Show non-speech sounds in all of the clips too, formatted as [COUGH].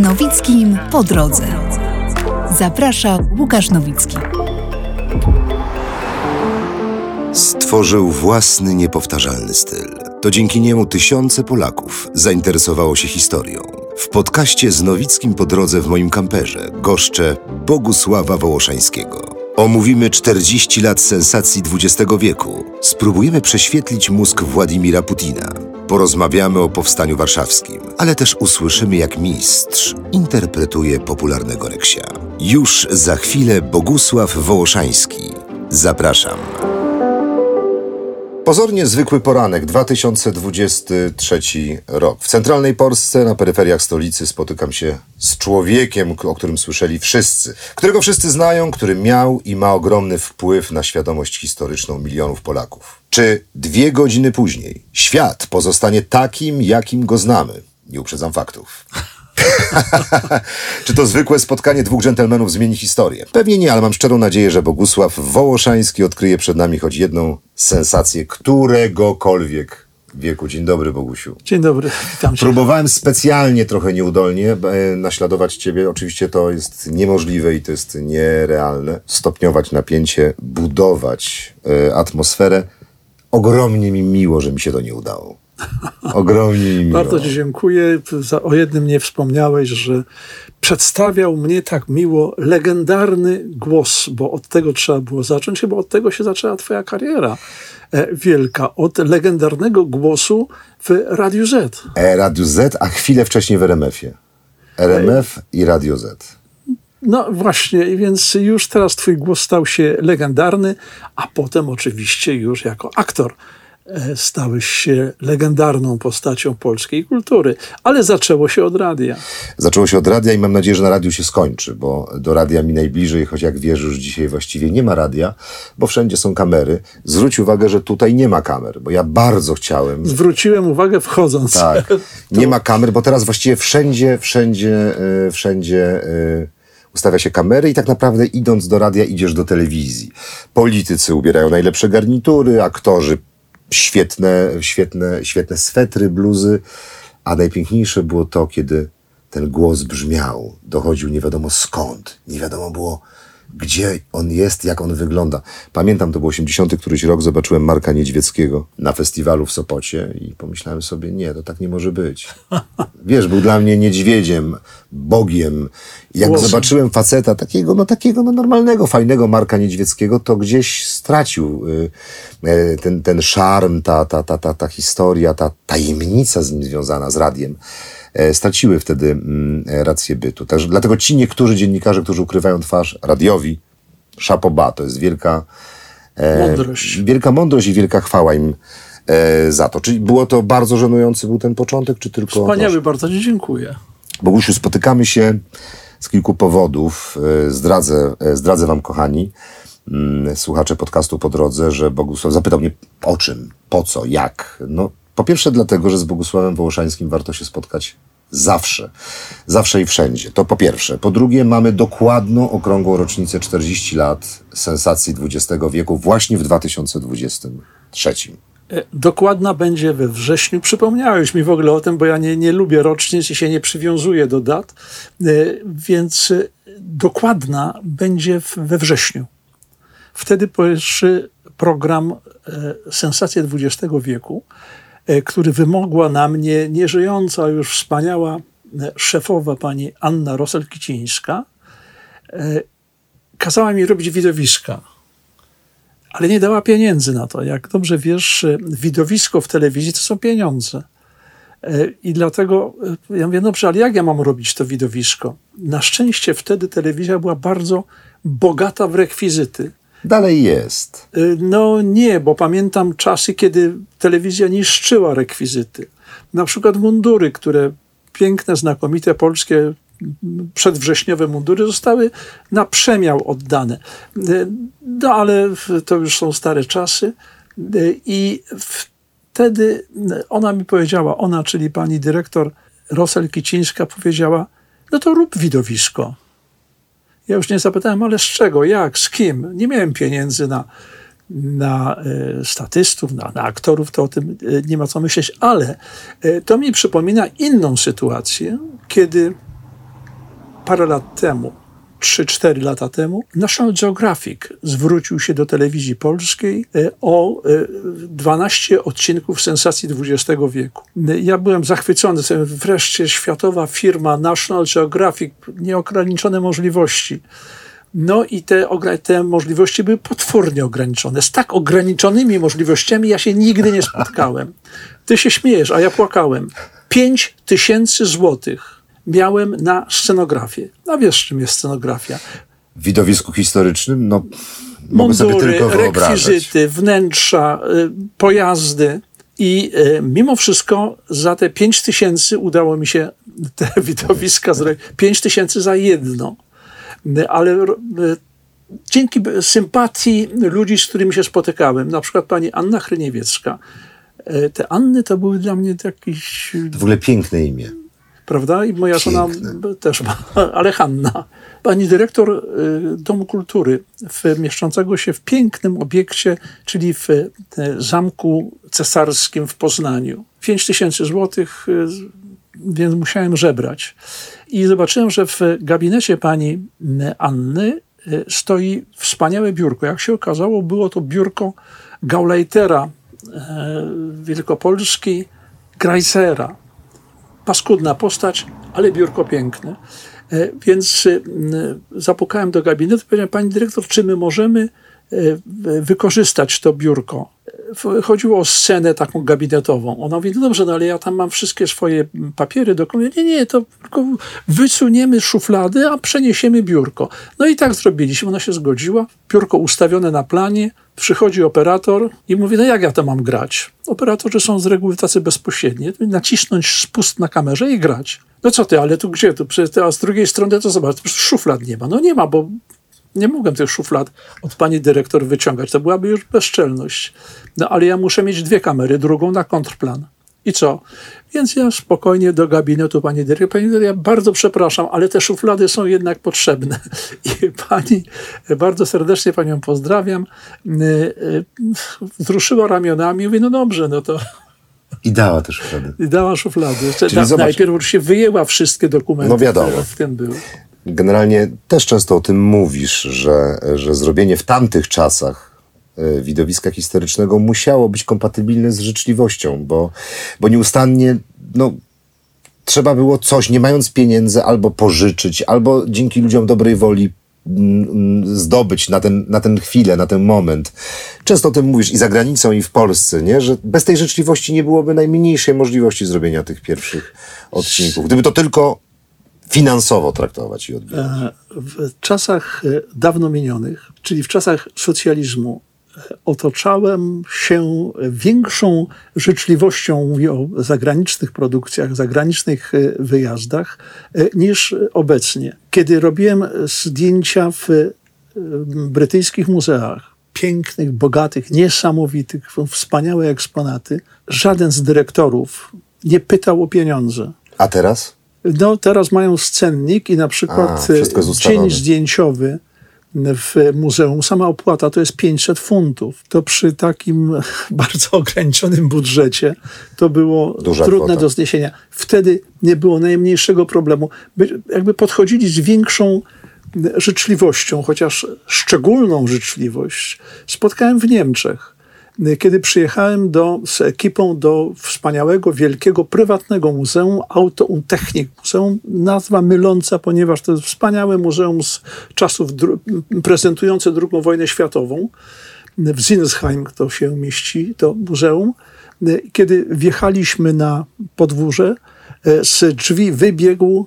Nowickim po drodze. Zaprasza Łukasz Nowicki. Stworzył własny, niepowtarzalny styl. To dzięki niemu tysiące Polaków zainteresowało się historią. W podcaście z Nowickim po drodze w moim kamperze goszczę Bogusława Wołoszańskiego. Omówimy 40 lat sensacji XX wieku. Spróbujemy prześwietlić mózg Władimira Putina. Porozmawiamy o powstaniu warszawskim, ale też usłyszymy, jak mistrz interpretuje popularnego Reksia. Już za chwilę Bogusław Wołoszański. Zapraszam. Pozornie zwykły poranek, 2023 rok. W centralnej Polsce, na peryferiach stolicy, spotykam się z człowiekiem, o którym słyszeli wszyscy, którego wszyscy znają, który miał i ma ogromny wpływ na świadomość historyczną milionów Polaków. Czy dwie godziny później świat pozostanie takim, jakim go znamy? Nie uprzedzam faktów. [LAUGHS] Czy to zwykłe spotkanie dwóch dżentelmenów zmieni historię? Pewnie nie, ale mam szczerą nadzieję, że Bogusław Wołoszański odkryje przed nami choć jedną sensację któregokolwiek wieku. Dzień dobry, Bogusiu. Dzień dobry, witam cię. Próbowałem specjalnie, trochę nieudolnie e, naśladować ciebie. Oczywiście to jest niemożliwe i to jest nierealne. Stopniować napięcie, budować e, atmosferę. Ogromnie mi miło, że mi się to nie udało. Ogromnie mi miło. Bardzo Ci dziękuję. O jednym nie wspomniałeś, że przedstawiał mnie tak miło legendarny głos, bo od tego trzeba było zacząć, bo od tego się zaczęła Twoja kariera e, wielka. Od legendarnego głosu w Radiu Z. E, Radio Z, a chwilę wcześniej w RMF-ie. RMF i Radio Z. No właśnie, więc już teraz Twój głos stał się legendarny, a potem oczywiście już jako aktor e, stałeś się legendarną postacią polskiej kultury. Ale zaczęło się od radia. Zaczęło się od radia i mam nadzieję, że na radiu się skończy, bo do radia mi najbliżej, choć jak wiesz, już dzisiaj właściwie nie ma radia, bo wszędzie są kamery. Zwróć uwagę, że tutaj nie ma kamer, bo ja bardzo chciałem. Zwróciłem uwagę wchodząc. Tak, [LAUGHS] nie ma kamer, bo teraz właściwie wszędzie, wszędzie, yy, wszędzie. Yy, ustawia się kamery i tak naprawdę idąc do radia idziesz do telewizji. Politycy ubierają najlepsze garnitury, aktorzy świetne, świetne, świetne swetry, bluzy, a najpiękniejsze było to, kiedy ten głos brzmiał, dochodził nie wiadomo skąd, nie wiadomo było gdzie on jest, jak on wygląda. Pamiętam, to był 80 któryś rok, zobaczyłem Marka Niedźwieckiego na festiwalu w Sopocie i pomyślałem sobie, nie, to tak nie może być. [LAUGHS] Wiesz, był dla mnie niedźwiedziem, bogiem. Jak Głosem. zobaczyłem faceta takiego, no takiego no, normalnego, fajnego Marka Niedźwieckiego, to gdzieś stracił y, y, ten, ten szarm, ta, ta, ta, ta, ta historia, ta tajemnica z nim związana, z radiem straciły wtedy mm, e, rację bytu. Także dlatego ci niektórzy dziennikarze, którzy ukrywają twarz radiowi, szapoba, to jest wielka e, Mądrość. wielka mądrość i wielka chwała im e, za to. Czyli było to bardzo żenujący był ten początek, czy tylko... Wspaniały, bardzo Ci dziękuję. Bogusiu, spotykamy się z kilku powodów. E, Zdradzę, e, zdradzę wam, kochani, mm, słuchacze podcastu po drodze, że Bogusław zapytał mnie o czym, po co, jak. No, po pierwsze dlatego, że z Bogusławem Wołoszańskim warto się spotkać zawsze. Zawsze i wszędzie. To po pierwsze. Po drugie, mamy dokładną, okrągłą rocznicę 40 lat sensacji XX wieku właśnie w 2023. E, Dokładna będzie we wrześniu. Przypomniałeś mi w ogóle o tym, bo ja nie, nie lubię rocznic i się nie przywiązuję do dat, E, więc e, dokładna będzie we wrześniu. Wtedy pierwszy program Sensacje XX wieku, który wymogła na mnie nieżyjąca już wspaniała e, szefowa pani Anna Rosel-Kicińska, e, kazała mi robić widowiska ale nie dała pieniędzy na to. Jak dobrze wiesz, e, widowisko w telewizji to są pieniądze. E, I dlatego e, ja mówię, dobrze, ale jak ja mam robić to widowisko? Na szczęście wtedy telewizja była bardzo bogata w rekwizyty. Dalej jest. E, No nie, bo pamiętam czasy, kiedy telewizja niszczyła rekwizyty. Na przykład mundury, które piękne, znakomite polskie przedwrześniowe mundury zostały na przemiał oddane. E, No ale to już są stare czasy E, i wtedy ona mi powiedziała, ona, czyli pani dyrektor Rosel Kicińska powiedziała, no to rób widowisko. Ja już nie zapytałem, ale z czego, jak, z kim? Nie miałem pieniędzy na, na e, statystów, na, na aktorów, to o tym e, nie ma co myśleć, ale e, to mi przypomina inną sytuację, kiedy parę lat temu, 3-4 lata temu, National Geographic zwrócił się do telewizji polskiej e, o 12 e, odcinków sensacji XX wieku. Ja byłem zachwycony, wreszcie światowa firma National Geographic, nieograniczone możliwości. No i te, te możliwości były potwornie ograniczone. Z tak ograniczonymi możliwościami ja się nigdy nie spotkałem. Ty się śmiejesz, a ja płakałem. 5 tysięcy złotych miałem na scenografię. A wiesz, czym jest scenografia? W widowisku historycznym? No, mogę sobie tylko wyobrażać. rekwizyty, wnętrza, y, pojazdy. I y, mimo wszystko za te 5 tysięcy udało mi się [LAUGHS] te widowiska zrobić. 5 tysięcy za jedno. Y, ale dzięki sympatii ludzi, z którymi się spotykałem, na przykład pani Anna Hryniewiecka, te Anny to były dla mnie jakiś... To w ogóle piękne imię prawda? I moja żona też ma, [LAUGHS] ale Hanna. Pani dyrektor y, Domu Kultury, w, mieszczącego się w pięknym obiekcie, czyli w Zamku Cesarskim w Poznaniu. 5 tysięcy złotych, y, więc musiałem żebrać. I zobaczyłem, że w gabinecie pani Anny y, stoi wspaniałe biurko. Jak się okazało, było to biurko Gauleitera Wielkopolski, Greisera paskudna postać, ale biurko piękne. E, więc e, zapukałem do gabinetu, powiedziałem, pani dyrektor, czy my możemy e, wykorzystać to biurko? chodziło o scenę taką gabinetową. Ona mówi, no dobrze, no ale ja tam mam wszystkie swoje papiery, dokumenty. Nie, nie, to tylko wysuniemy szuflady, a przeniesiemy biurko. No i tak zrobiliśmy. Ona się zgodziła. Biurko ustawione na planie. Przychodzi operator i mówi, no jak ja to mam grać? Operatorzy są z reguły tacy bezpośredni. Nacisnąć spust na kamerze i grać. No co ty, ale tu gdzie? Tu, a z drugiej strony to zobacz, szuflad nie ma. No nie ma, bo nie mogłem tych szuflad od pani dyrektor wyciągać. To byłaby już bezczelność. No ale ja muszę mieć dwie kamery, drugą na kontrplan. I co? Więc ja spokojnie do gabinetu pani dyrektor. Pani dyrektor, ja bardzo przepraszam, ale te szuflady są jednak potrzebne. [LAUGHS] I pani, bardzo serdecznie panią pozdrawiam, y, y, wzruszyła ramionami i mówi, no dobrze, no to i dała te szuflady. I dała szuflady. Da, najpierw się wyjęła wszystkie dokumenty, no wiadomo. które w tym były. Generalnie też często o tym mówisz, że, że zrobienie w tamtych czasach widowiska historycznego musiało być kompatybilne z życzliwością, bo, bo nieustannie no, trzeba było coś, nie mając pieniędzy, albo pożyczyć, albo dzięki ludziom dobrej woli mm, mm, zdobyć na ten, na ten chwilę, na ten moment. Często o tym mówisz i za granicą, i w Polsce, nie? że bez tej życzliwości nie byłoby najmniejszej możliwości zrobienia tych pierwszych odcinków. Gdyby to tylko finansowo traktować i odbierać? E, w czasach e, dawno minionych, czyli w czasach socjalizmu, e, otaczałem się większą życzliwością, mówię o zagranicznych produkcjach, zagranicznych wyjazdach, niż obecnie. Kiedy robiłem zdjęcia w brytyjskich muzeach, pięknych, bogatych, niesamowitych, wspaniałe eksponaty, żaden z dyrektorów nie pytał o pieniądze. A teraz? No, teraz mają scennik i na przykład A, cień zdjęciowy w muzeum, sama opłata to jest 500 funtów. To przy takim [LAUGHS] bardzo ograniczonym budżecie to było Duża trudne kwota. do zniesienia. Wtedy nie było najmniejszego problemu. By, jakby podchodzili z większą życzliwością, chociaż szczególną życzliwość, spotkałem w Niemczech kiedy przyjechałem do, z ekipą do wspaniałego, wielkiego, prywatnego muzeum Auto und Technik. Muzeum, nazwa myląca, ponieważ to jest wspaniałe muzeum z czasów prezentujące II wojnę światową. W Zinsheim to się mieści, to muzeum. Kiedy wjechaliśmy na podwórze, e, z drzwi wybiegł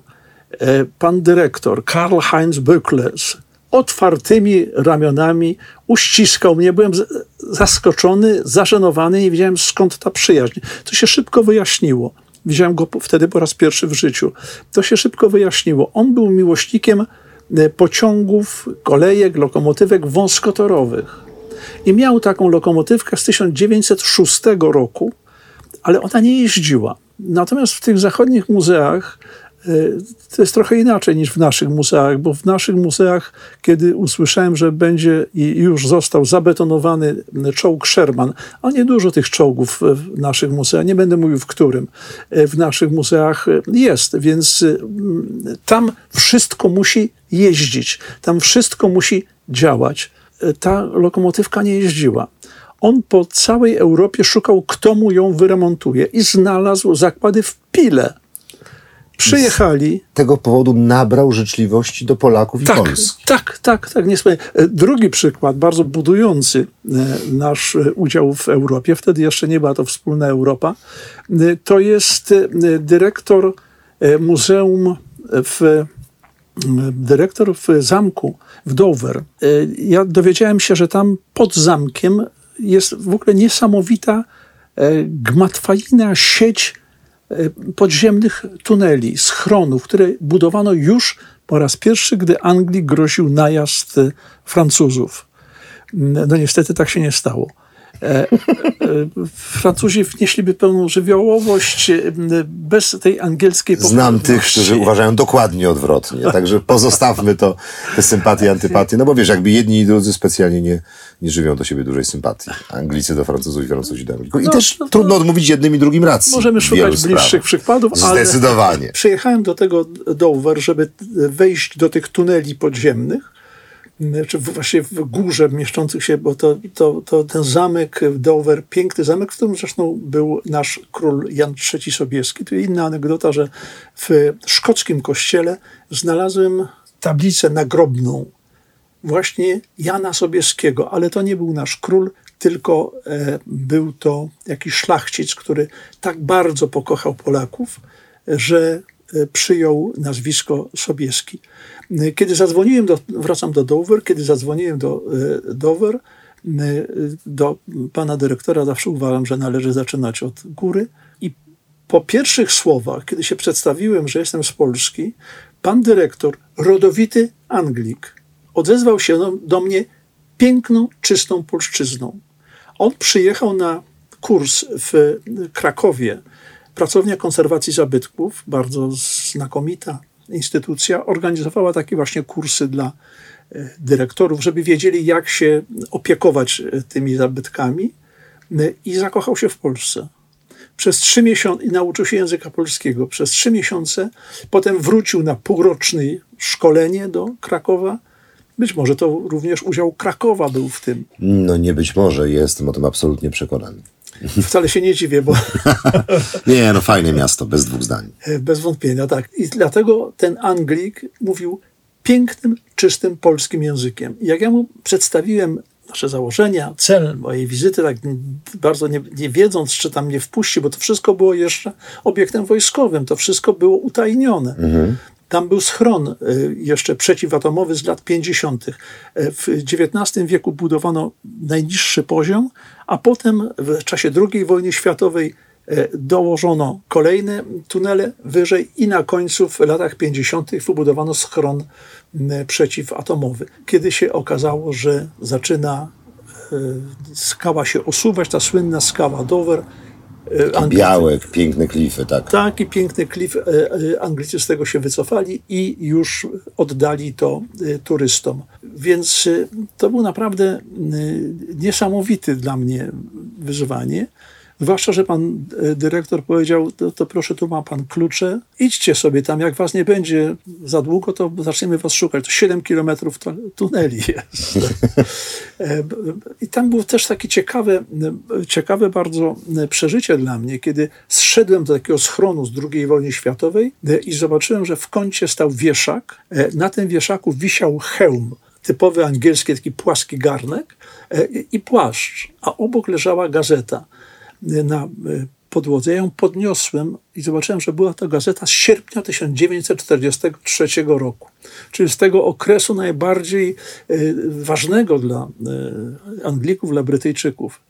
e, pan dyrektor Karl-Heinz Böckles, otwartymi ramionami, uściskał mnie. Byłem zaskoczony, zażenowany, nie wiedziałem skąd ta przyjaźń. To się szybko wyjaśniło. Widziałem go wtedy po raz pierwszy w życiu. To się szybko wyjaśniło. On był miłośnikiem e, pociągów, kolejek, lokomotywek wąskotorowych. I miał taką lokomotywkę z 1906 roku, ale ona nie jeździła. Natomiast w tych zachodnich muzeach to jest trochę inaczej niż w naszych muzeach, bo w naszych muzeach, kiedy usłyszałem, że będzie i już został zabetonowany czołg Sherman, a niedużo tych czołgów w naszych muzeach, nie będę mówił w którym, w naszych muzeach jest, więc tam wszystko musi jeździć, tam wszystko musi działać. Ta lokomotywka nie jeździła. On po całej Europie szukał, kto mu ją wyremontuje i znalazł zakłady w Pile. Przyjechali. Z tego powodu nabrał życzliwości do Polaków i tak, Polski. Tak, tak, tak. Niesłychanie. Drugi przykład, bardzo budujący e, nasz e, udział w Europie, wtedy jeszcze nie była to wspólna Europa, e, to jest dyrektor muzeum w dyrektor w zamku w Dover. Ja dowiedziałem się, że tam pod zamkiem jest w ogóle niesamowita gmatwaina sieć E, podziemnych tuneli, schronów, które budowano już po raz pierwszy, gdy Anglii groził najazd e, Francuzów. No niestety tak się nie stało. E, Francuzi wnieśliby pełną żywiołowość bez tej angielskiej Znam tych, którzy uważają dokładnie odwrotnie. Także pozostawmy to, te sympatie, antypatie. No bo wiesz, jakby jedni i drudzy specjalnie nie, nie żywią do siebie dużej sympatii. Anglicy do Francuzów i Francuzi do Anglików. I no, też no, trudno odmówić jednym i drugim racji. Możemy szukać bliższych przykładów, Zdecydowanie. przyjechałem do tego Dover, żeby wejść do tych tuneli podziemnych czy właśnie w górze mieszczących się, bo to, to, to ten zamek Dover, piękny zamek, w którym zresztą był nasz król Jan III Sobieski. Tu inna anegdota, że w szkockim kościele znalazłem tablicę nagrobną właśnie Jana Sobieskiego, ale to nie był nasz król, tylko e, był to jakiś szlachcic, który tak bardzo pokochał Polaków, że e, przyjął nazwisko Sobieski. Kiedy zadzwoniłem, do, wracam do Dover, kiedy zadzwoniłem do e, Dover, do pana dyrektora, zawsze uważam, że należy zaczynać od góry. I po pierwszych słowach, kiedy się przedstawiłem, że jestem z Polski, pan dyrektor, rodowity Anglik, odezwał się do, do mnie piękną, czystą polszczyzną. On przyjechał na kurs w Krakowie, pracownia konserwacji zabytków, bardzo znakomita instytucja, organizowała takie właśnie kursy dla e, dyrektorów, żeby wiedzieli, jak się opiekować e, tymi zabytkami e, i zakochał się w Polsce. Przez trzy miesiące i nauczył się języka polskiego. Przez trzy miesiące potem wrócił na półroczne szkolenie do Krakowa być może to również udział Krakowa był w tym. No nie być może, jestem o tym absolutnie przekonany. Wcale się nie dziwię, bo... [LAUGHS] nie, no fajne miasto, bez dwóch zdań. Bez wątpienia, tak. I dlatego ten Anglik mówił pięknym, czystym polskim językiem. Jak ja mu przedstawiłem nasze założenia, cel mojej wizyty, tak bardzo nie, nie, wiedząc, czy tam mnie wpuści, bo to wszystko było jeszcze obiektem wojskowym, to wszystko było utajnione. Mhm. Tam był schron y, jeszcze przeciwatomowy z lat 50. Y, w XIX wieku budowano najniższy poziom, a potem w czasie II wojny światowej y, dołożono kolejne tunele wyżej i na końcu w latach 50. wybudowano schron przeciwatomowy. Kiedy się okazało, że zaczyna skała się osuwać, ta słynna skała Dover, E, białek, piękne klify, tak. Tak, i piękny klif. E, e, Anglicy z tego się wycofali i już oddali to turystom. Więc to był naprawdę niesamowity dla mnie wyzwanie. Zwłaszcza, że pan e, dyrektor powiedział, to, to, proszę, tu ma pan klucze, idźcie sobie tam, jak was nie będzie za długo, to zaczniemy was szukać. To 7 kilometrów tuneli jest. [LAUGHS] E, I tam było też takie ciekawe, ciekawe bardzo przeżycie dla mnie, kiedy zszedłem do takiego schronu z II wojny światowej e, i zobaczyłem, że w kącie stał wieszak. Na tym wieszaku wisiał hełm typowy angielski, taki płaski garnek i płaszcz, a obok leżała gazeta na e, podłodze. Ja ją podniosłem i zobaczyłem, że była to gazeta z sierpnia 1943 roku, czyli z tego okresu najbardziej e, ważnego dla e, Anglików, dla Brytyjczyków.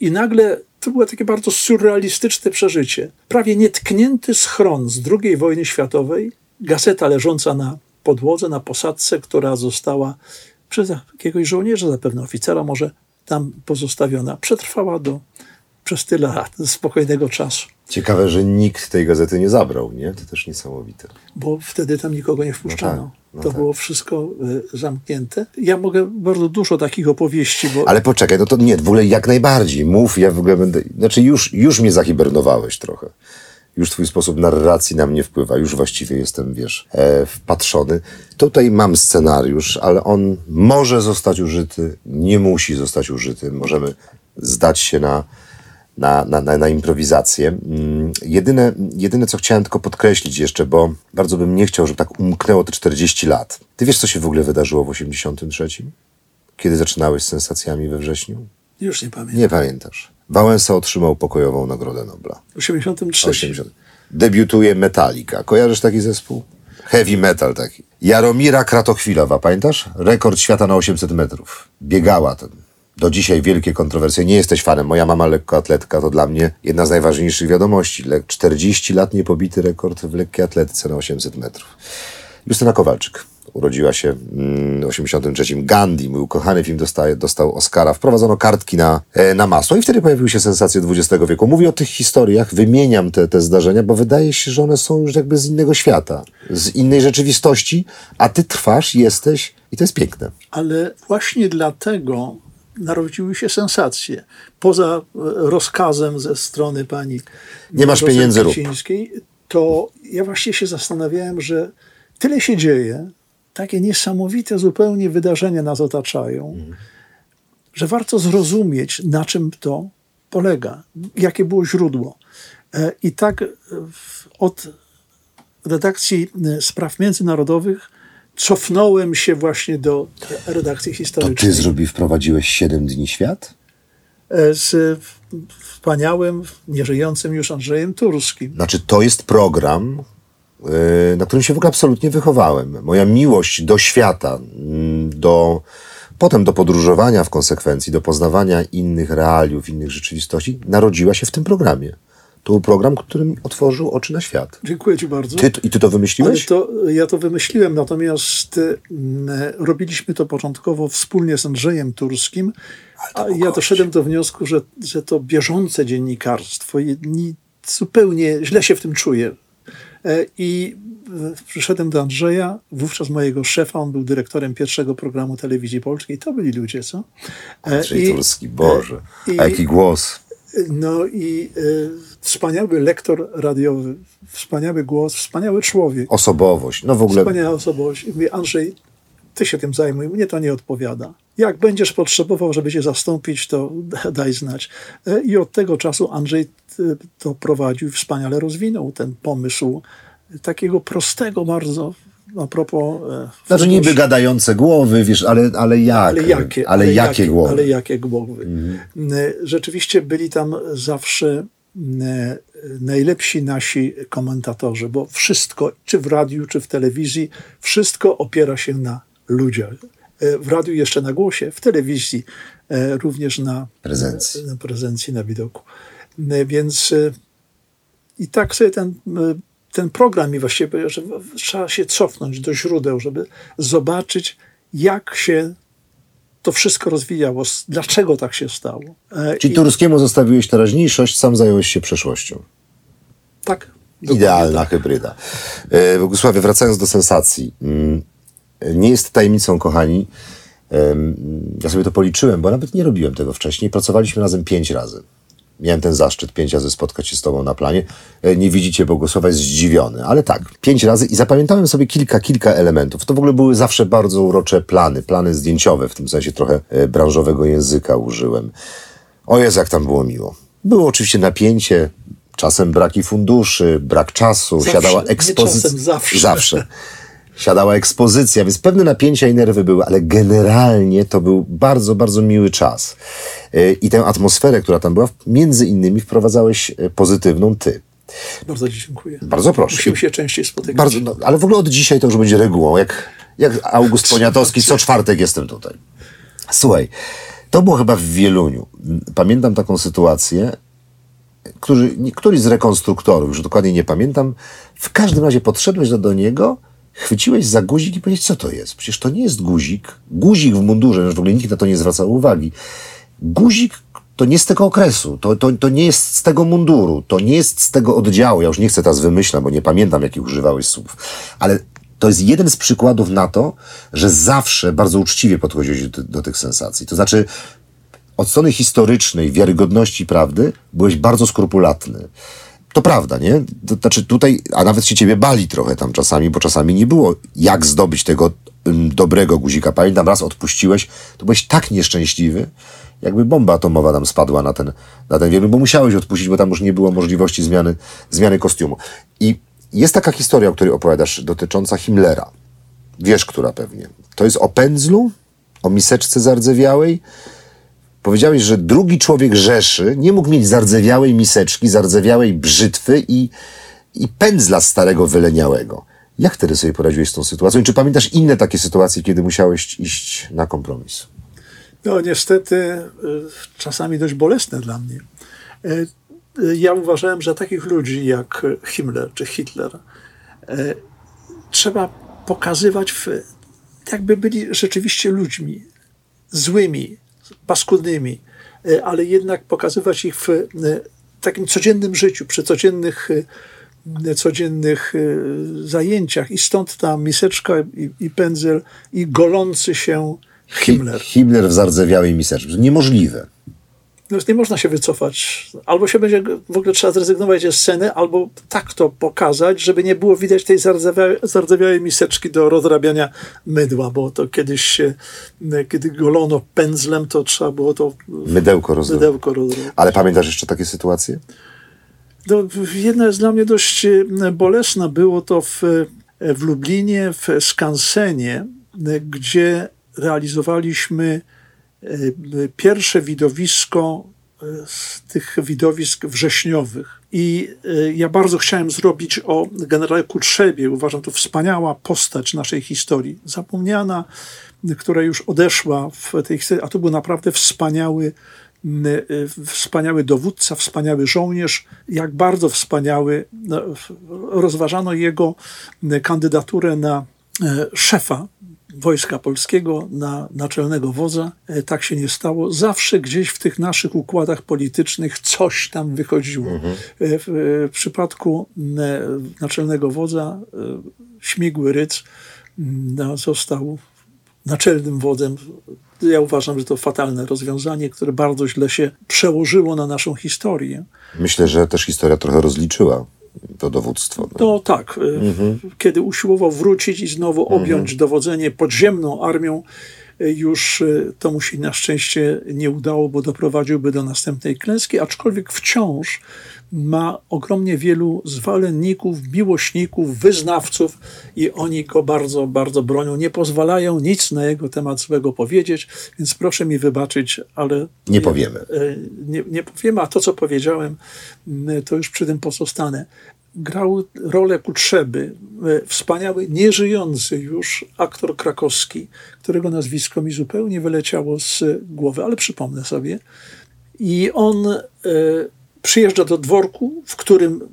I nagle to było takie bardzo surrealistyczne przeżycie. Prawie nietknięty schron z II wojny światowej, gazeta leżąca na podłodze, na posadce, która została przez jakiegoś żołnierza, zapewne oficera, może tam pozostawiona, przetrwała do przez tyle lat spokojnego czasu. Ciekawe, że nikt tej gazety nie zabrał, nie? To też niesamowite. Bo wtedy tam nikogo nie wpuszczano. No tak, no to tak. było wszystko y, zamknięte. Ja mogę bardzo dużo takich opowieści, bo Ale poczekaj, no to nie, w ogóle jak najbardziej. Mów, ja w ogóle będę... Znaczy już, już mnie zahibernowałeś trochę. Już twój sposób narracji na mnie wpływa. Już właściwie jestem, wiesz, e, wpatrzony. Tutaj mam scenariusz, ale on może zostać użyty, nie musi zostać użyty. Możemy zdać się na, na, na, na, na improwizację. Mm, Jedyne, jedyne, co chciałem tylko podkreślić jeszcze, bo bardzo bym nie chciał, żeby tak umknęło te 40 lat. Ty wiesz, co się w ogóle wydarzyło w 83? Kiedy zaczynałeś z sensacjami we wrześniu? już nie pamiętam. Nie pamiętasz. Wałęsa otrzymał pokojową Nagrodę Nobla. W 83. 80. Debiutuje Metallica. Kojarzysz taki zespół? Heavy metal taki. Jaromira Kratochwilowa, pamiętasz? Rekord świata na 800 metrów. Biegała ten. Do dzisiaj wielkie kontrowersje. Nie jesteś fanem. Moja mama lekkoatletka to dla mnie jedna z najważniejszych wiadomości. Le- 40 lat niepobity rekord w lekkiej atletyce na 800 metrów. Justyna Kowalczyk. Urodziła się mm, w 83. Gandhi, mój ukochany film, dostaje, dostał Oscara. Wprowadzono kartki na, e, na masło i wtedy pojawiły się sensacje XX wieku. Mówię o tych historiach, wymieniam te, te zdarzenia, bo wydaje się, że one są już jakby z innego świata, z innej rzeczywistości, a ty trwasz, jesteś i to jest piękne. Ale właśnie dlatego narodziły się sensacje. Poza e, rozkazem ze strony pani Nie masz pieniędzy, to ja właściwie się zastanawiałem, że tyle się dzieje, takie niesamowite zupełnie wydarzenia nas otaczają, że warto zrozumieć, na czym to polega, jakie było źródło. E, I tak e, od redakcji spraw międzynarodowych cofnąłem się właśnie do redakcji To historycznej. ty zrobi, wprowadziłeś 7 dni świat? E, z wspaniałym, nieżyjącym już Andrzejem Turskim. Znaczy, to jest program, yy, na którym się w ogóle absolutnie wychowałem. Moja miłość do świata, do, potem do podróżowania w konsekwencji, do poznawania innych realiów, innych rzeczywistości, narodziła się w tym programie. To był program, który mi otworzył oczy na świat. Dziękuję Ci bardzo. Ty, I ty to Ale wymyśliłeś? to, ja to wymyśliłem, natomiast mm, robiliśmy to początkowo wspólnie z Andrzejem Turskim, a ja doszedłem do wniosku, że, że to bieżące dziennikarstwo, zupełnie źle się w tym czuję. E, I e, przyszedłem do Andrzeja, wówczas mojego szefa, on był dyrektorem pierwszego programu telewizji polskiej. To byli ludzie, co? E, Andrzej i- Turski, Boże, i- a jaki głos. No i y, wspaniały lektor radiowy, wspaniały głos, wspaniały człowiek, Osobowość, no w ogóle... wspaniała osobowość. I mówię, Andrzej, ty się tym zajmuj, mnie to nie odpowiada. Jak będziesz potrzebował, żeby cię zastąpić, to [LAUGHS] daj znać. E, I od tego czasu Andrzej y, to prowadził wspaniale rozwinął ten pomysł takiego prostego bardzo, a propos... e, Znaczy niby gadające głowy, wiesz, ale, ale jak? ale jakie, Ale, jakie głowy? Ale jakie głowy. E, Rzeczywiście byli tam zawsze e, najlepsi nasi komentatorzy, bo wszystko, czy w radiu, czy w telewizji, wszystko opiera się na ludziach. E, W radiu jeszcze na głosie, w telewizji e, również na Prezencji. na prezencji, na widoku. E, Więc e, i tak sobie ten, e, ten program mi właściwie powiedział, że trzeba się cofnąć do źródeł, żeby zobaczyć, jak się to wszystko rozwijało, dlaczego tak się stało. E, Czyli i- Turskiemu zostawiłeś teraźniejszość, sam zająłeś się przeszłością. Tak. Idealna hybryda. E, Bogusławie, wracając do sensacji. Mm, Nie jest tajemnicą, kochani. Ja sobie to policzyłem, bo nawet nie robiłem tego wcześniej. Pracowaliśmy razem pięć razy. Miałem ten zaszczyt pięć razy spotkać się z tobą na planie. E, Nie widzicie, Bogusława jest zdziwiony, ale tak, pięć razy i zapamiętałem sobie kilka, kilka elementów. To w ogóle były zawsze bardzo urocze plany, plany zdjęciowe, w tym sensie trochę e, branżowego języka użyłem. O Jezu, jak tam było miło. Było oczywiście napięcie, czasem braki funduszy, brak czasu, Zawsze, siadała ekspozycja. zawsze. zawsze. Siadała ekspozycja, więc pewne napięcia i nerwy były, ale generalnie to był bardzo, bardzo miły czas. Yy, I tę atmosferę, która tam była, między innymi wprowadzałeś e, pozytywną ty. Bardzo Ci dziękuję. Bardzo proszę. Musimy się częściej spotykać. Bardzo, no, ale w ogóle od dzisiaj to już będzie regułą. Jak, jak August Poniatowski, co czwartek jestem tutaj. Słuchaj, to było chyba w Wieluniu. Pamiętam taką sytuację, który, któryś z rekonstruktorów, już dokładnie nie pamiętam, w każdym razie podszedłeś do, do niego, chwyciłeś za guzik i powiedziałeś, co to jest? Przecież to nie jest guzik. Guzik w mundurze, w ogóle nikt na to nie zwracał uwagi. Guzik, to nie z tego okresu, to, to, to nie jest z tego munduru, to nie jest z tego oddziału. Ja już nie chcę teraz wymyślać, bo nie pamiętam, jakich używałeś słów, ale to jest jeden z przykładów na to, że zawsze bardzo uczciwie podchodziłeś do, do tych sensacji. To znaczy, od strony historycznej, wiarygodności prawdy, byłeś bardzo skrupulatny. To prawda, nie? To znaczy tutaj, a nawet się ciebie bali trochę tam czasami, bo czasami nie było jak zdobyć tego ym, dobrego guzika. Pamiętam, raz odpuściłeś, to byłeś tak nieszczęśliwy, jakby bomba atomowa nam spadła na ten, na ten wielki, bo musiałeś odpuścić, bo tam już nie było możliwości zmiany, zmiany kostiumu. I jest taka historia, o której opowiadasz, dotycząca Himmlera. Wiesz, która pewnie. To jest o pędzlu, o miseczce zardzewiałej. Powiedziałeś, że drugi człowiek Rzeszy nie mógł mieć zardzewiałej miseczki, zardzewiałej brzytwy i, i pędzla starego, wyleniałego. Jak wtedy sobie poradziłeś z tą sytuacją? Czy pamiętasz inne takie sytuacje, kiedy musiałeś iść na kompromis? No niestety y, czasami dość bolesne dla mnie. Y, y, Ja uważałem, że takich ludzi jak Himmler czy Hitler trzeba pokazywać, w, jakby byli rzeczywiście ludźmi złymi, paskudnymi, ale jednak pokazywać ich w takim codziennym życiu, przy codziennych, codziennych zajęciach. I stąd ta miseczka i, i pędzel i golący się Himmler. Himmler w zardzewiałej miseczce. Niemożliwe. No, nie można się wycofać. Albo się będzie, w ogóle trzeba zrezygnować ze sceny, albo tak to pokazać, żeby nie było widać tej zardzewiałej, zardzewiałej miseczki do rozrabiania mydła, bo to kiedyś się, kiedy golono pędzlem, to trzeba było to Mydełko rozrobić. mydełko rozrobić. Ale pamiętasz jeszcze takie sytuacje? No, jedna jest dla mnie dość e, bolesna. Było to w, w Lublinie, w Skansenie, e, gdzie realizowaliśmy e, pierwsze widowisko e, z tych widowisk wrześniowych. I e, ja bardzo chciałem zrobić o generale Kutrzebie. Uważam, to wspaniała postać naszej historii. Zapomniana, która już odeszła w tej historii, a to był naprawdę wspaniały, e, wspaniały dowódca, wspaniały żołnierz, jak bardzo wspaniały. No, Rozważano jego kandydaturę na szefa Wojska Polskiego na naczelnego wodza. E, Tak się nie stało. Zawsze gdzieś w tych naszych układach politycznych coś tam wychodziło. E, W, w przypadku e, naczelnego wodza e, Śmigły Ryc no, został naczelnym wodzem. Ja uważam, że to fatalne rozwiązanie, które bardzo źle się przełożyło na naszą historię. Myślę, że też historia trochę rozliczyła to dowództwo. No. No tak, y, kiedy usiłował wrócić i znowu objąć dowodzenie podziemną armią, y, już y, to mu się na szczęście nie udało, bo doprowadziłby do następnej klęski, aczkolwiek wciąż ma ogromnie wielu zwolenników, miłośników, wyznawców i oni go bardzo, bardzo bronią. Nie pozwalają nic na jego temat złego powiedzieć, więc proszę mi wybaczyć, ale Nie powiemy. e, nie, nie powiemy, a to, co powiedziałem, to już przy tym pozostanę. Grał rolę Kutrzeby, e, wspaniały, nieżyjący już aktor krakowski, którego nazwisko mi zupełnie wyleciało z głowy, ale przypomnę sobie. I on e, przyjeżdża do dworku, w którym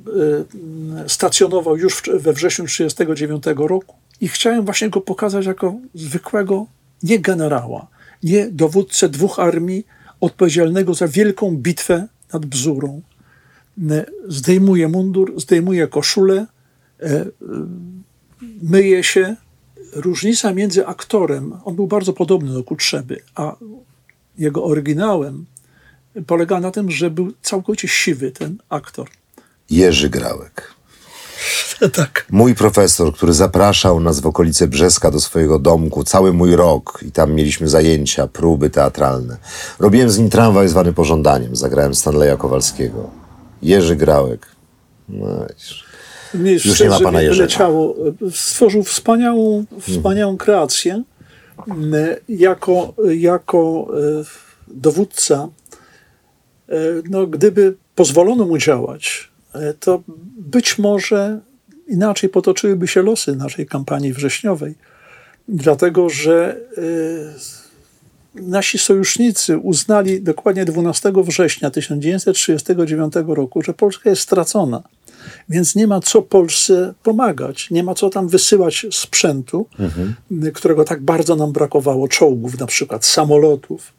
e, stacjonował już we wrześniu 1939 roku i chciałem właśnie go pokazać jako zwykłego, nie generała, nie dowódcę dwóch armii odpowiedzialnego za wielką bitwę nad Bzurą. E, Zdejmuje mundur, zdejmuje koszulę, e, myje się. Różnica między aktorem, on był bardzo podobny do Kutrzeby, a jego oryginałem polega na tym, że był całkowicie siwy ten aktor. Jerzy Grałek. [LAUGHS] tak. Mój profesor, który zapraszał nas w okolice Brzeska do swojego domku cały mój rok i tam mieliśmy zajęcia, próby teatralne. Robiłem z nim tramwaj zwany pożądaniem. Zagrałem Stanleya Kowalskiego. Jerzy Grałek. No. Mnie Już nie ma szczerze pana Jerzego. wyleciało. Stworzył wspaniałą, wspaniałą kreację. M, Jako, jako e, dowódca, no, gdyby pozwolono mu działać, e, to być może inaczej potoczyłyby się losy naszej kampanii wrześniowej. Dlatego, że e, nasi sojusznicy uznali dokładnie 12 września 1939 roku, że Polska jest stracona. Więc nie ma co Polsce pomagać, nie ma co tam wysyłać sprzętu, mhm. którego tak bardzo nam brakowało, czołgów na przykład, samolotów.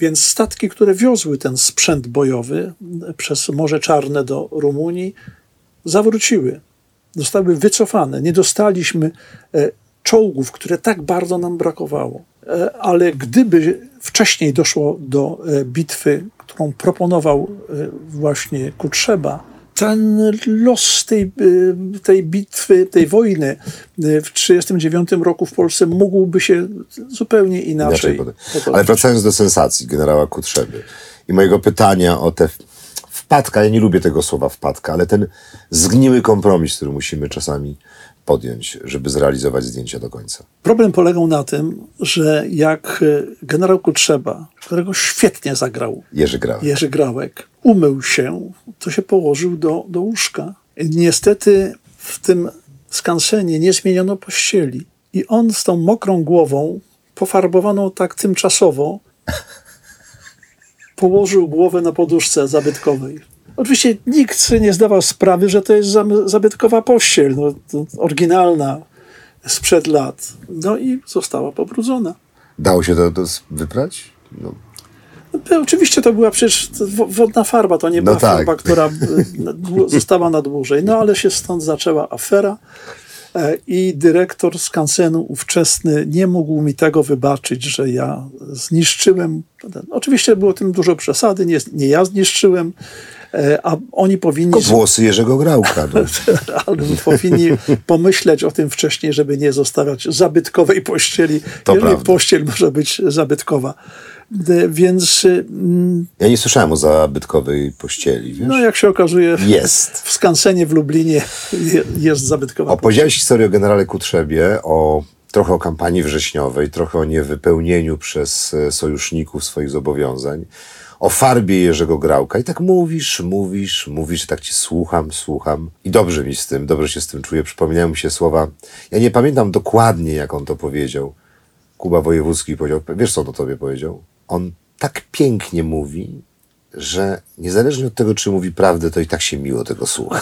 Więc statki, które wiozły ten sprzęt bojowy przez Morze Czarne do Rumunii, zawróciły, zostały wycofane. Nie dostaliśmy e, czołgów, które tak bardzo nam brakowało. E, ale gdyby wcześniej doszło do e, bitwy, którą proponował właśnie Kutrzeba, ten los tej, tej bitwy, tej wojny w 1939 roku w Polsce mógłby się zupełnie inaczej. inaczej Ale wracając do sensacji generała Kutrzeby i mojego pytania o te wpadka, ja nie lubię tego słowa wpadka, ale ten zgniły kompromis, który musimy czasami podjąć, żeby zrealizować zdjęcia do końca. Problem polegał na tym, że jak e, generał Kutrzeba, którego świetnie zagrał Jerzy Grałek, Jerzy Grałek umył się, to się położył do, do łóżka. Niestety w tym skansenie nie zmieniono pościeli i on z tą mokrą głową, pofarbowaną tak tymczasowo, [LAUGHS] położył głowę na poduszce zabytkowej. Oczywiście nikt nie zdawał sprawy, że to jest zabytkowa pościel, no, oryginalna sprzed lat. No i została pobrudzona. Dało się to, to wyprać? No. No, oczywiście to była przecież wodna farba, to nie była no tak. farba, która e, [LAUGHS] została na dłużej. No ale się stąd zaczęła afera. E, i dyrektor skansenu ówczesny nie mógł mi tego wybaczyć, że ja zniszczyłem. Oczywiście było tym dużo przesady, nie, nie ja zniszczyłem, a oni powinni... To włosy Jerzego Grałka. No. [LAUGHS] ale powinni pomyśleć o tym wcześniej, żeby nie zostawiać zabytkowej pościeli. To Jeżeli prawda. pościel może być zabytkowa. Więc. Mm, ja nie słyszałem o zabytkowej pościeli. Wiesz? No, jak się okazuje, jest. w skansenie w Lublinie jest zabytkowa. Opowiedziałeś historię o generale Kutrzebie, o trochę o kampanii wrześniowej, trochę o niewypełnieniu przez e, sojuszników swoich zobowiązań, o farbie Jerzego Grałka. I tak mówisz, mówisz, mówisz, tak ci słucham, słucham. I dobrze mi z tym, dobrze się z tym czuję. Przypominają mi się słowa, ja nie pamiętam dokładnie, jak on to powiedział. Kuba Wojewódzki powiedział, wiesz co on o tobie powiedział? on tak pięknie mówi, że niezależnie od tego, czy mówi prawdę, to i tak się miło tego słucha.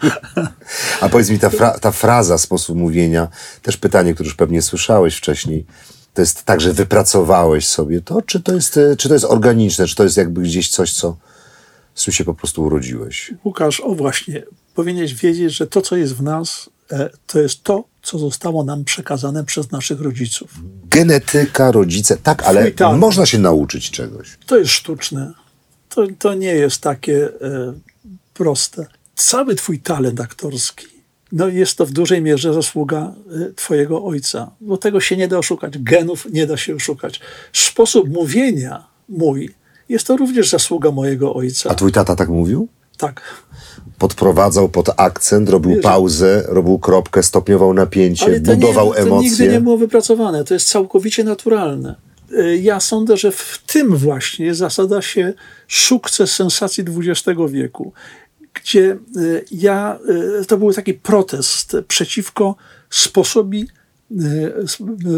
[LAUGHS] A powiedz mi, ta, fra ta fraza, sposób mówienia, też pytanie, które już pewnie słyszałeś wcześniej, to jest tak, że wypracowałeś sobie to, czy to jest, czy to jest organiczne, czy to jest jakby gdzieś coś, co, z czym się po prostu urodziłeś? Łukasz, o właśnie, powinieneś wiedzieć, że to, co jest w nas, e, to jest to, co zostało nam przekazane przez naszych rodziców. Genetyka, rodzice, tak, ale można się nauczyć czegoś. To jest sztuczne. To, to nie jest takie e, proste. Cały twój talent aktorski, no jest to w dużej mierze zasługa e, twojego ojca, bo tego się nie da oszukać. Genów nie da się oszukać. Sposób mówienia mój jest to również zasługa mojego ojca. A twój tata tak mówił? Tak podprowadzał pod akcent, robił Wiesz, pauzę, robił kropkę, stopniował napięcie, budował nie, to emocje. To nigdy nie było wypracowane, to jest całkowicie naturalne. Y, ja sądzę, że w tym właśnie zasada się sukces sensacji XX wieku, gdzie y, ja, y, to był taki protest przeciwko sposobi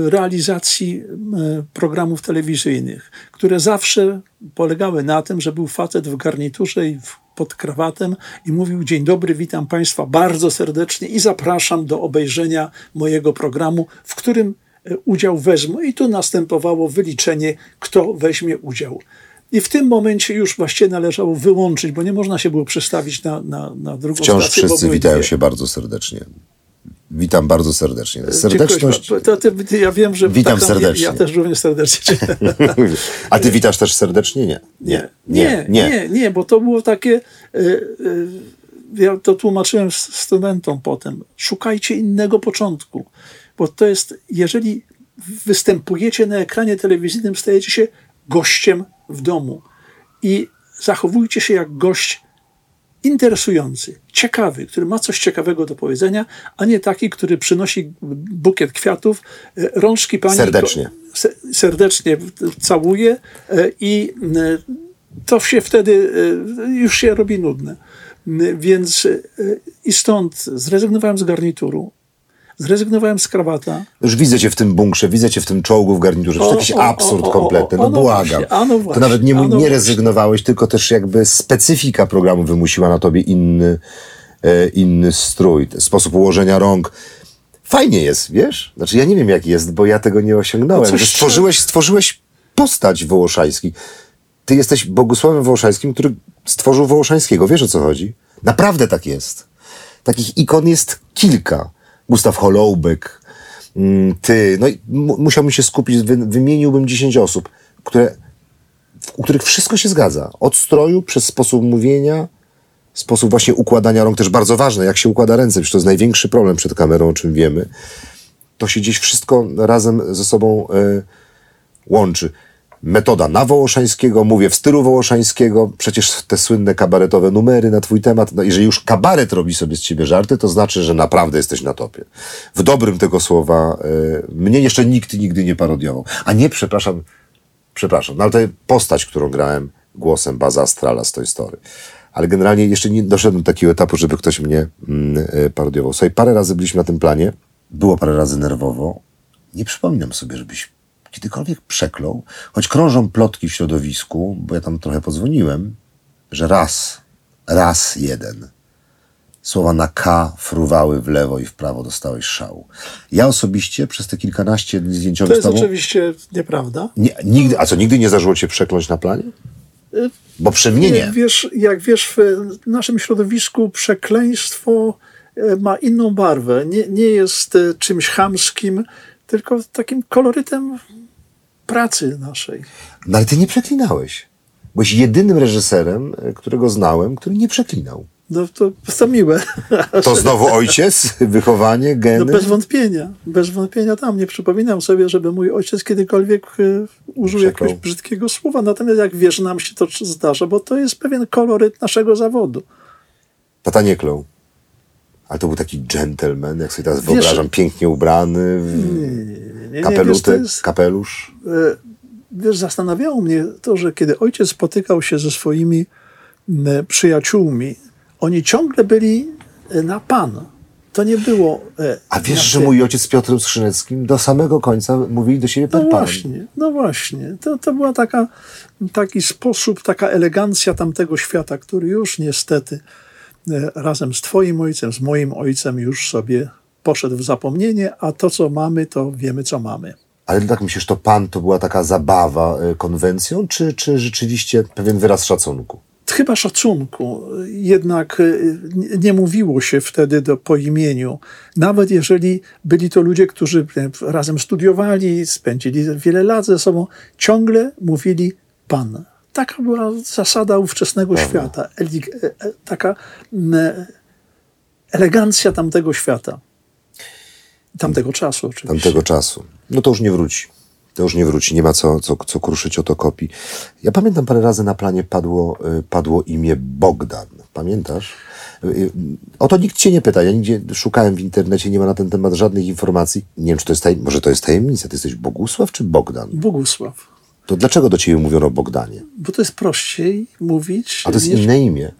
realizacji programów telewizyjnych, które zawsze polegały na tym, że był facet w garniturze i pod krawatem i mówił: Dzień dobry, witam Państwa bardzo serdecznie i zapraszam do obejrzenia mojego programu, w którym e, udział wezmę. I tu następowało wyliczenie, kto weźmie udział. I w tym momencie już właściwie należało wyłączyć, bo nie można się było przestawić na, na, na drugą Wciąż stację. wszyscy witają dwie. się bardzo serdecznie. Witam bardzo serdecznie. Serdeczność. To, to, ja wiem, że witam tak, serdecznie. Ja, ja, też również serdecznie. [LAUGHS] A ty witasz też serdecznie? Nie. Nie, nie, nie, nie, nie bo to było takie. Y, y, ja to tłumaczyłem studentom potem. Szukajcie innego początku, bo to jest, jeżeli występujecie na ekranie telewizyjnym, stajecie się gościem w domu i zachowujcie się jak gość interesujący, ciekawy, który ma coś ciekawego do powiedzenia, a nie taki, który przynosi bukiet kwiatów, e, rączki pani serdecznie, serdecznie całuje e, i e, to się wtedy już się robi nudne. Więc i stąd zrezygnowałem z garnituru, Zrezygnowałem z krawata. Już widzę cię w tym bunkrze, widzę cię w tym czołgu w garniturze. To jakiś absurd kompletny. No no błagam. to nawet nie, nie rezygnowałeś, tylko też jakby specyfika programu wymusiła na tobie inny, e, inny strój, sposób ułożenia rąk. Fajnie jest, wiesz? Znaczy ja nie wiem jak jest, bo ja tego nie osiągnąłem. No stworzyłeś, stworzyłeś postać Wołoszański. Ty jesteś Bogusławem Wołoszańskim, który stworzył Wołoszańskiego. Wiesz o co chodzi? Naprawdę tak jest. Takich ikon jest kilka. Gustaw Holoubek, mm, ty. No i mu- musiałbym się skupić, wy, wymieniłbym 10 osób, które, u których wszystko się zgadza. Od stroju, przez sposób mówienia, sposób właśnie układania rąk, też bardzo ważne, jak się układa ręce, przecież to jest największy problem przed kamerą, o czym wiemy. To się gdzieś wszystko razem ze sobą e, łączy. Metoda na Wołoszańskiego, mówię w stylu Wołoszańskiego, przecież te słynne kabaretowe numery na twój temat. No, jeżeli już kabaret robi sobie z ciebie żarty, to znaczy, że naprawdę jesteś na topie. W dobrym tego słowa, e, mnie jeszcze nikt nigdy nie parodiował. A nie, przepraszam, przepraszam, no ale to postać, którą grałem głosem Baza Astrala z Toy Story. Ale generalnie jeszcze nie doszedłem do takiego etapu, żeby ktoś mnie e, parodiował. Słuchaj, parę razy byliśmy na tym planie, było parę razy nerwowo. Nie przypominam sobie, żebyś kiedykolwiek przeklął, choć krążą plotki w środowisku, bo ja tam trochę podzwoniłem, że raz, raz jeden słowa na K fruwały w lewo i w prawo, dostałeś szału. Ja osobiście przez te kilkanaście dni To zdjęciowych z jest tobą... oczywiście nieprawda. Nie, nigdy, a co, nigdy nie zdarzyło cię przekląć na planie? Bo przy mnie nie. Wiesz, jak wiesz, w naszym środowisku przekleństwo e, ma inną barwę. Nie, nie jest e, czymś chamskim, tylko takim kolorytem pracy naszej. No ale ty nie przeklinałeś. Byłeś jedynym reżyserem, e, którego znałem, który nie przeklinał. No to, to miłe. To znowu ojciec, wychowanie, No geny. bez wątpienia. Bez wątpienia tam. Nie przypominam sobie, żeby mój ojciec kiedykolwiek e, użył Przeklął. jakiegoś brzydkiego słowa. Natomiast jak wiesz, nam się to zdarza, bo to jest pewien koloryt naszego zawodu. Tata nie klął. Ale to był taki gentleman, jak sobie teraz Wiesz- wyobrażam, pięknie ubrany, Nie, nie, wiesz, kapelutek, jest, kapelusz. E, Wiesz, zastanawiało mnie to, że kiedy ojciec spotykał się ze swoimi przyjaciółmi, oni ciągle byli e, na pan. To nie było. e, A wiesz, że mój ojciec z Piotrem Skrzyneckim do samego końca mówili do siebie No pan. właśnie, no właśnie. To, to była taka, taki sposób, taka elegancja tamtego świata, który już niestety razem z Twoim ojcem, z moim ojcem już sobie poszedł w zapomnienie, a to, co mamy, to wiemy, co mamy. Ale tak myślisz, to pan to była taka zabawa y, konwencją, czy, czy rzeczywiście pewien wyraz szacunku? Chyba szacunku, jednak y, nie- mówiło się wtedy do, po imieniu. Nawet jeżeli byli to ludzie, którzy e, razem studiowali, spędzili wiele lat ze sobą, ciągle mówili pan. Taka była zasada ówczesnego świata. E, e, taka elegancja tamtego świata. Tamtego czasu oczywiście. tamtego czasu. No to już nie wróci. To już nie wróci, nie ma co, co, co kruszyć o to kopii. Ja pamiętam parę razy na planie padło, y, padło imię Bogdan. Pamiętasz? Y, y, O to nikt cię nie pyta. Ja nigdzie szukałem w internecie, nie ma na ten temat żadnych informacji. Nie wiem, czy to jest tajemnica. Może to jest tajemnica. Ty jesteś Bogusław czy Bogdan? Bogusław. To dlaczego do ciebie mówiono Bogdanie? Bo to jest prościej mówić. A to jest niż- inne imię.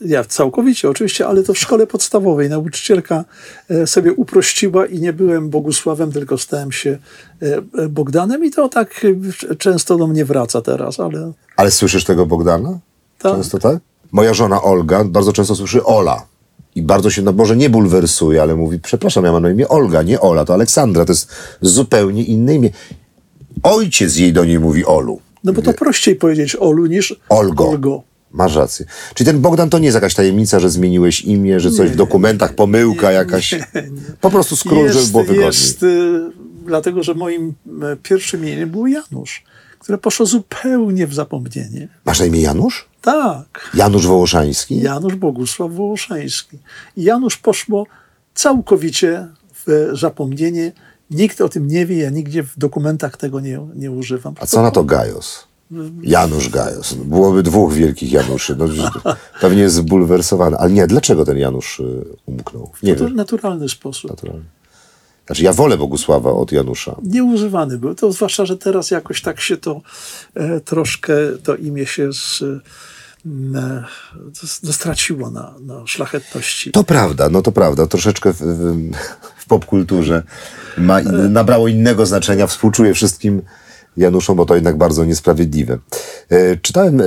Ja całkowicie, oczywiście, ale to w szkole podstawowej nauczycielka e, sobie uprościła i nie byłem Bogusławem, tylko stałem się e, e, Bogdanem i to tak e, często do mnie wraca teraz, ale Ale słyszysz tego Bogdana? Tak. Często tak? Moja żona Olga bardzo często słyszy Ola. I bardzo się, no może nie bulwersuje, ale mówi, przepraszam, ja mam na imię Olga, nie Ola, to Aleksandra, to jest zupełnie inne imię. Ojciec jej do niej mówi Olu. no bo to prościej powiedzieć Olu niż Olgo. Olgo. Masz rację. Czyli ten Bogdan to nie jest jakaś tajemnica, że zmieniłeś imię, że coś w dokumentach, pomyłka jakaś. Po prostu skrót, żeby było wygodniej. jest y, dlatego, że moim e, pierwszym imieniem był Janusz, które poszło zupełnie w zapomnienie. Masz na imię Janusz? Tak. Janusz Wołoszański? Janusz Bogusław Wołoszański. I Janusz poszło całkowicie w zapomnienie. Nikt o tym nie wie, ja nigdzie w dokumentach tego nie, nie używam. A co na to Gajos? Janusz Gajos. Byłoby dwóch wielkich Januszy. No, [LAUGHS] pewnie jest zbulwersowany. Ale nie, dlaczego ten Janusz y, umknął? Nie To wiem. naturalny sposób. Naturalnie. Znaczy ja wolę Bogusława od Janusza. Nieużywany był. To zwłaszcza, że teraz jakoś tak się to e, troszkę, to imię się z, e, to straciło na, na szlachetności. To prawda, no to prawda. Troszeczkę w, w, popkulturze ma, nabrało innego znaczenia. Współczuję wszystkim Januszom, bo to jednak bardzo niesprawiedliwe. E, czytałem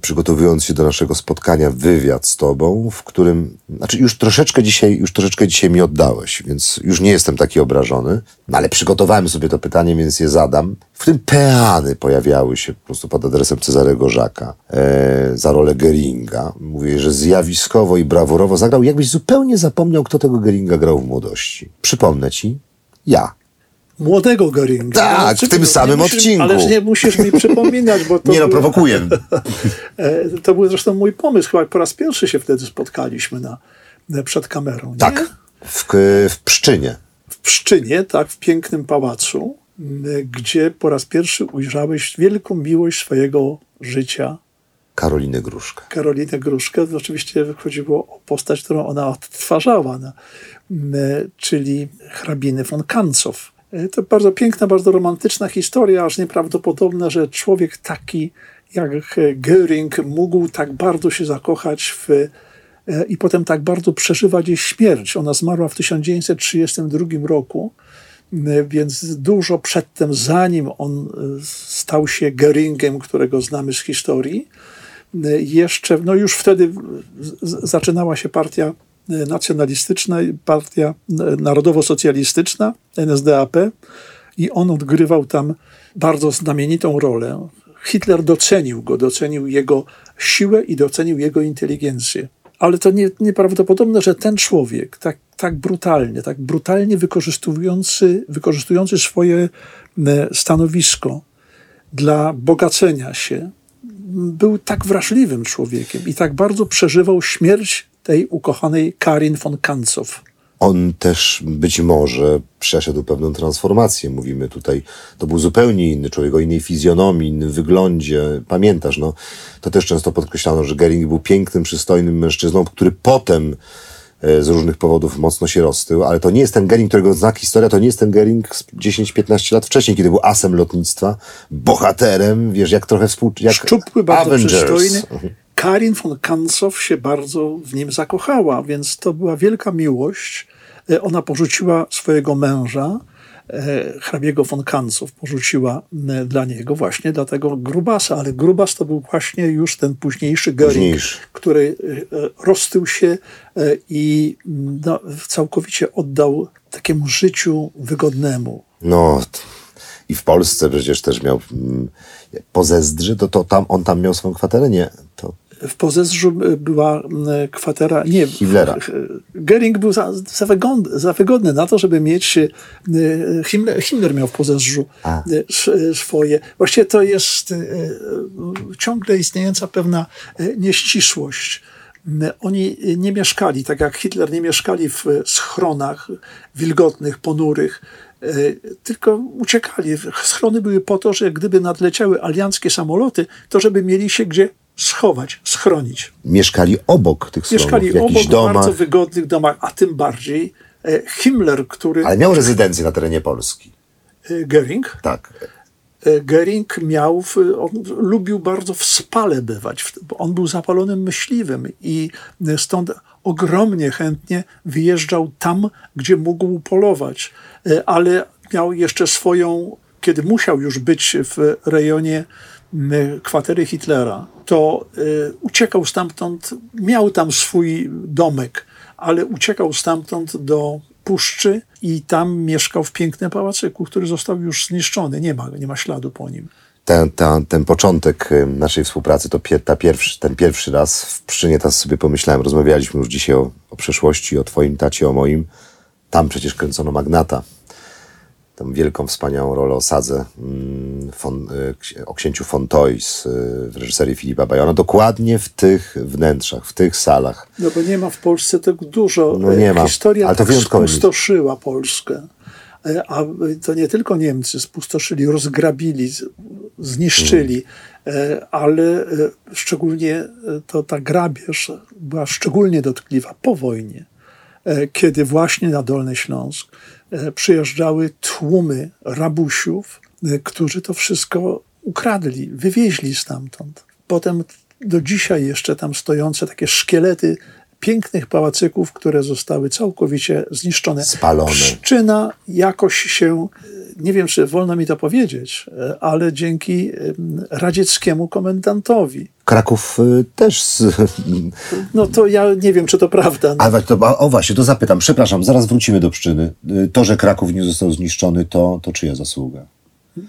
przygotowując się do naszego spotkania, wywiad z tobą, w którym, znaczy już troszeczkę dzisiaj, już troszeczkę dzisiaj mi oddałeś, więc już nie jestem taki obrażony, no ale przygotowałem sobie to pytanie, więc je zadam. W tym peany pojawiały się po prostu pod adresem Cezarego Żaka e, za rolę Geringa. Mówię, że zjawiskowo i brawurowo zagrał, jakbyś zupełnie zapomniał, kto tego Geringa grał w młodości. Przypomnę ci, ja młodego Göringa. Tak, w tym samym musisz, odcinku. Ależ nie musisz mi przypominać, bo to... nie no, prowokuję. [LAUGHS] E, to był zresztą mój pomysł, chyba po raz pierwszy się wtedy spotkaliśmy na, przed kamerą. Nie? Tak, w, w Pszczynie. W Pszczynie, tak, w pięknym pałacu, gdzie po raz pierwszy ujrzałeś wielką miłość swojego życia. Karolinę Gruszkę. Karolinę Gruszkę. Oczywiście chodziło o postać, którą ona odtwarzała, no, czyli hrabiny von Kancow to bardzo piękna, bardzo romantyczna historia, aż nieprawdopodobne, że człowiek taki jak Göring mógł tak bardzo się zakochać w, e, i potem tak bardzo przeżywać jej śmierć. Ona zmarła w 1932 roku, więc dużo przedtem, zanim on e, stał się Göringiem, którego znamy z historii, jeszcze, no już wtedy zaczynała się partia nacjonalistyczna, partia narodowo-socjalistyczna, NSDAP, i on odgrywał tam bardzo znamienitą rolę. Hitler docenił go, docenił jego siłę i docenił jego inteligencję. Ale to nie, nieprawdopodobne, że ten człowiek tak, tak brutalnie, tak brutalnie wykorzystujący, wykorzystujący swoje stanowisko dla bogacenia się, był tak wrażliwym człowiekiem i tak bardzo przeżywał śmierć tej ukochanej Karin von Kancow. On też być może przeszedł pewną transformację. Mówimy tutaj, to był zupełnie inny człowiek, o innej fizjonomii, innym wyglądzie. Pamiętasz, no, to też często podkreślano, że Gering był pięknym, przystojnym mężczyzną, który potem e, z różnych powodów mocno się roztył, ale to nie jest ten Gering, którego zna historia, to nie jest ten Gering 10-15 lat wcześniej, kiedy był asem lotnictwa, bohaterem, wiesz, jak trochę współcześnie. Szczupły, bardzo Avengers. przystojny. Karin von Kancow się bardzo w nim zakochała, więc to była wielka miłość. E, ona porzuciła swojego męża, e, hrabiego von Kancow, porzuciła e, dla niego właśnie dla tego Grubasa, ale Grubas to był właśnie już ten późniejszy Göring, który roztył się i no, całkowicie oddał takiemu życiu wygodnemu. No, i w Polsce przecież też miał Pozezdrzy, to, to tam, on tam miał swoją kwaterę? Nie, to w Pozezdrzu była kwatera, nie, Hitlera. Gering był za, za, wygodny, za wygodny na to, żeby mieć, e, Himmler, Himmler miał w A. E, swoje. Właściwie to jest e, ciągle istniejąca pewna nieścisłość. Oni nie mieszkali, tak jak Hitler, nie mieszkali w schronach wilgotnych, ponurych, tylko uciekali. Schrony były po to, że gdyby nadleciały alianckie samoloty, to żeby mieli się gdzie schować, schronić. Mieszkali obok tych Mieszkali w obok domach. bardzo wygodnych domach, a tym bardziej e, Himmler, który... Ale miał rezydencję na terenie Polski. E, Göring? Tak. E, Göring miał, on lubił bardzo w spale bywać, bo on był zapalonym myśliwym i stąd ogromnie chętnie wyjeżdżał tam, gdzie mógł polować, ale miał jeszcze swoją, kiedy musiał już być w rejonie kwatery Hitlera, to y, uciekał stamtąd, miał tam swój domek, ale uciekał stamtąd do puszczy i tam mieszkał w pięknym pałacyku, który został już zniszczony. Nie ma, nie ma śladu po nim. Ten, ten, ten początek y, naszej współpracy, to pie, ta pierwszy, ten pierwszy raz w Pszczynie, teraz sobie pomyślałem, rozmawialiśmy już dzisiaj o, o przeszłości, o twoim tacie, o moim. Tam przecież kręcono Magnata, tą wielką, wspaniałą rolę osadze mm, fon, y, o księciu Fontois w reżyserii Filipa Bajona, dokładnie w tych wnętrzach, w tych salach. No bo nie ma w Polsce tak dużo. No nie ma, Historia ale to tak spustoszyła Polskę. E, a to nie tylko Niemcy spustoszyli, rozgrabili, zniszczyli, ale e, szczególnie to ta grabież była szczególnie dotkliwa po wojnie, kiedy właśnie na Dolny Śląsk E, przyjeżdżały tłumy rabusiów, e, którzy to wszystko ukradli, wywieźli stamtąd. Potem do dzisiaj jeszcze tam stojące takie szkielety pięknych pałacyków, które zostały całkowicie zniszczone. Spalone. Pszczyna jakoś się, nie wiem czy wolno mi to powiedzieć, ale dzięki em, radzieckiemu komendantowi. Kraków y, też. Z... [LAUGHS] No to ja nie wiem, czy to prawda. No, A, to, a, o właśnie, to zapytam. Przepraszam, zaraz wrócimy do Pszczyny. To, że Kraków nie został zniszczony, to, to czyja zasługa?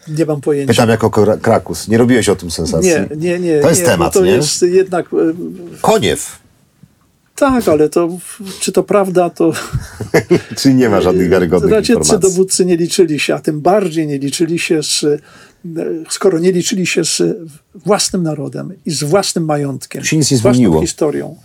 nie mam pojęcia. Pytam jako Kra- Krakus. Nie robiłeś o tym sensacji? Nie, nie, nie. To jest nie, temat, to nie? jest jednak. e, Koniew. Tak, ale to czy to prawda, to [LAUGHS] Czy nie ma żadnych wiarygodnych radzieccy informacji? dowódcy nie liczyli się, a tym bardziej nie liczyli się z, skoro nie liczyli się z własnym narodem i z własnym majątkiem, się nic nie z własną zmieniło. historią,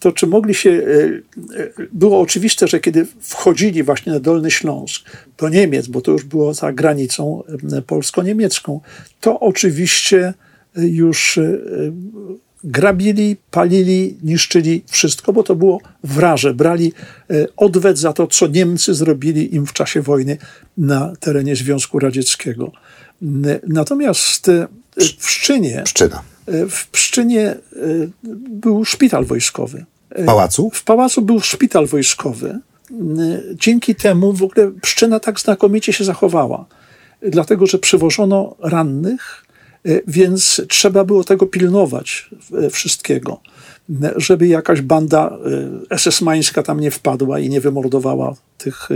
to czy mogli się, e, e, było oczywiste, że kiedy wchodzili właśnie na Dolny Śląsk do Niemiec, bo to już było za granicą e, polsko-niemiecką, to oczywiście już grabili, palili, niszczyli wszystko, bo to było wraże. Brali e, odwet za to, co Niemcy zrobili im w czasie wojny na terenie Związku Radzieckiego. Natomiast e, w Pszczynie, Pszczyna. e, w Pszczynie e, był szpital wojskowy. W pałacu? W pałacu był szpital wojskowy. Dzięki temu w ogóle Pszczyna tak znakomicie się zachowała. Dlatego, że przywożono rannych, e, więc trzeba było tego pilnować e, wszystkiego, żeby jakaś banda e, SS-mańska tam nie wpadła i nie wymordowała tych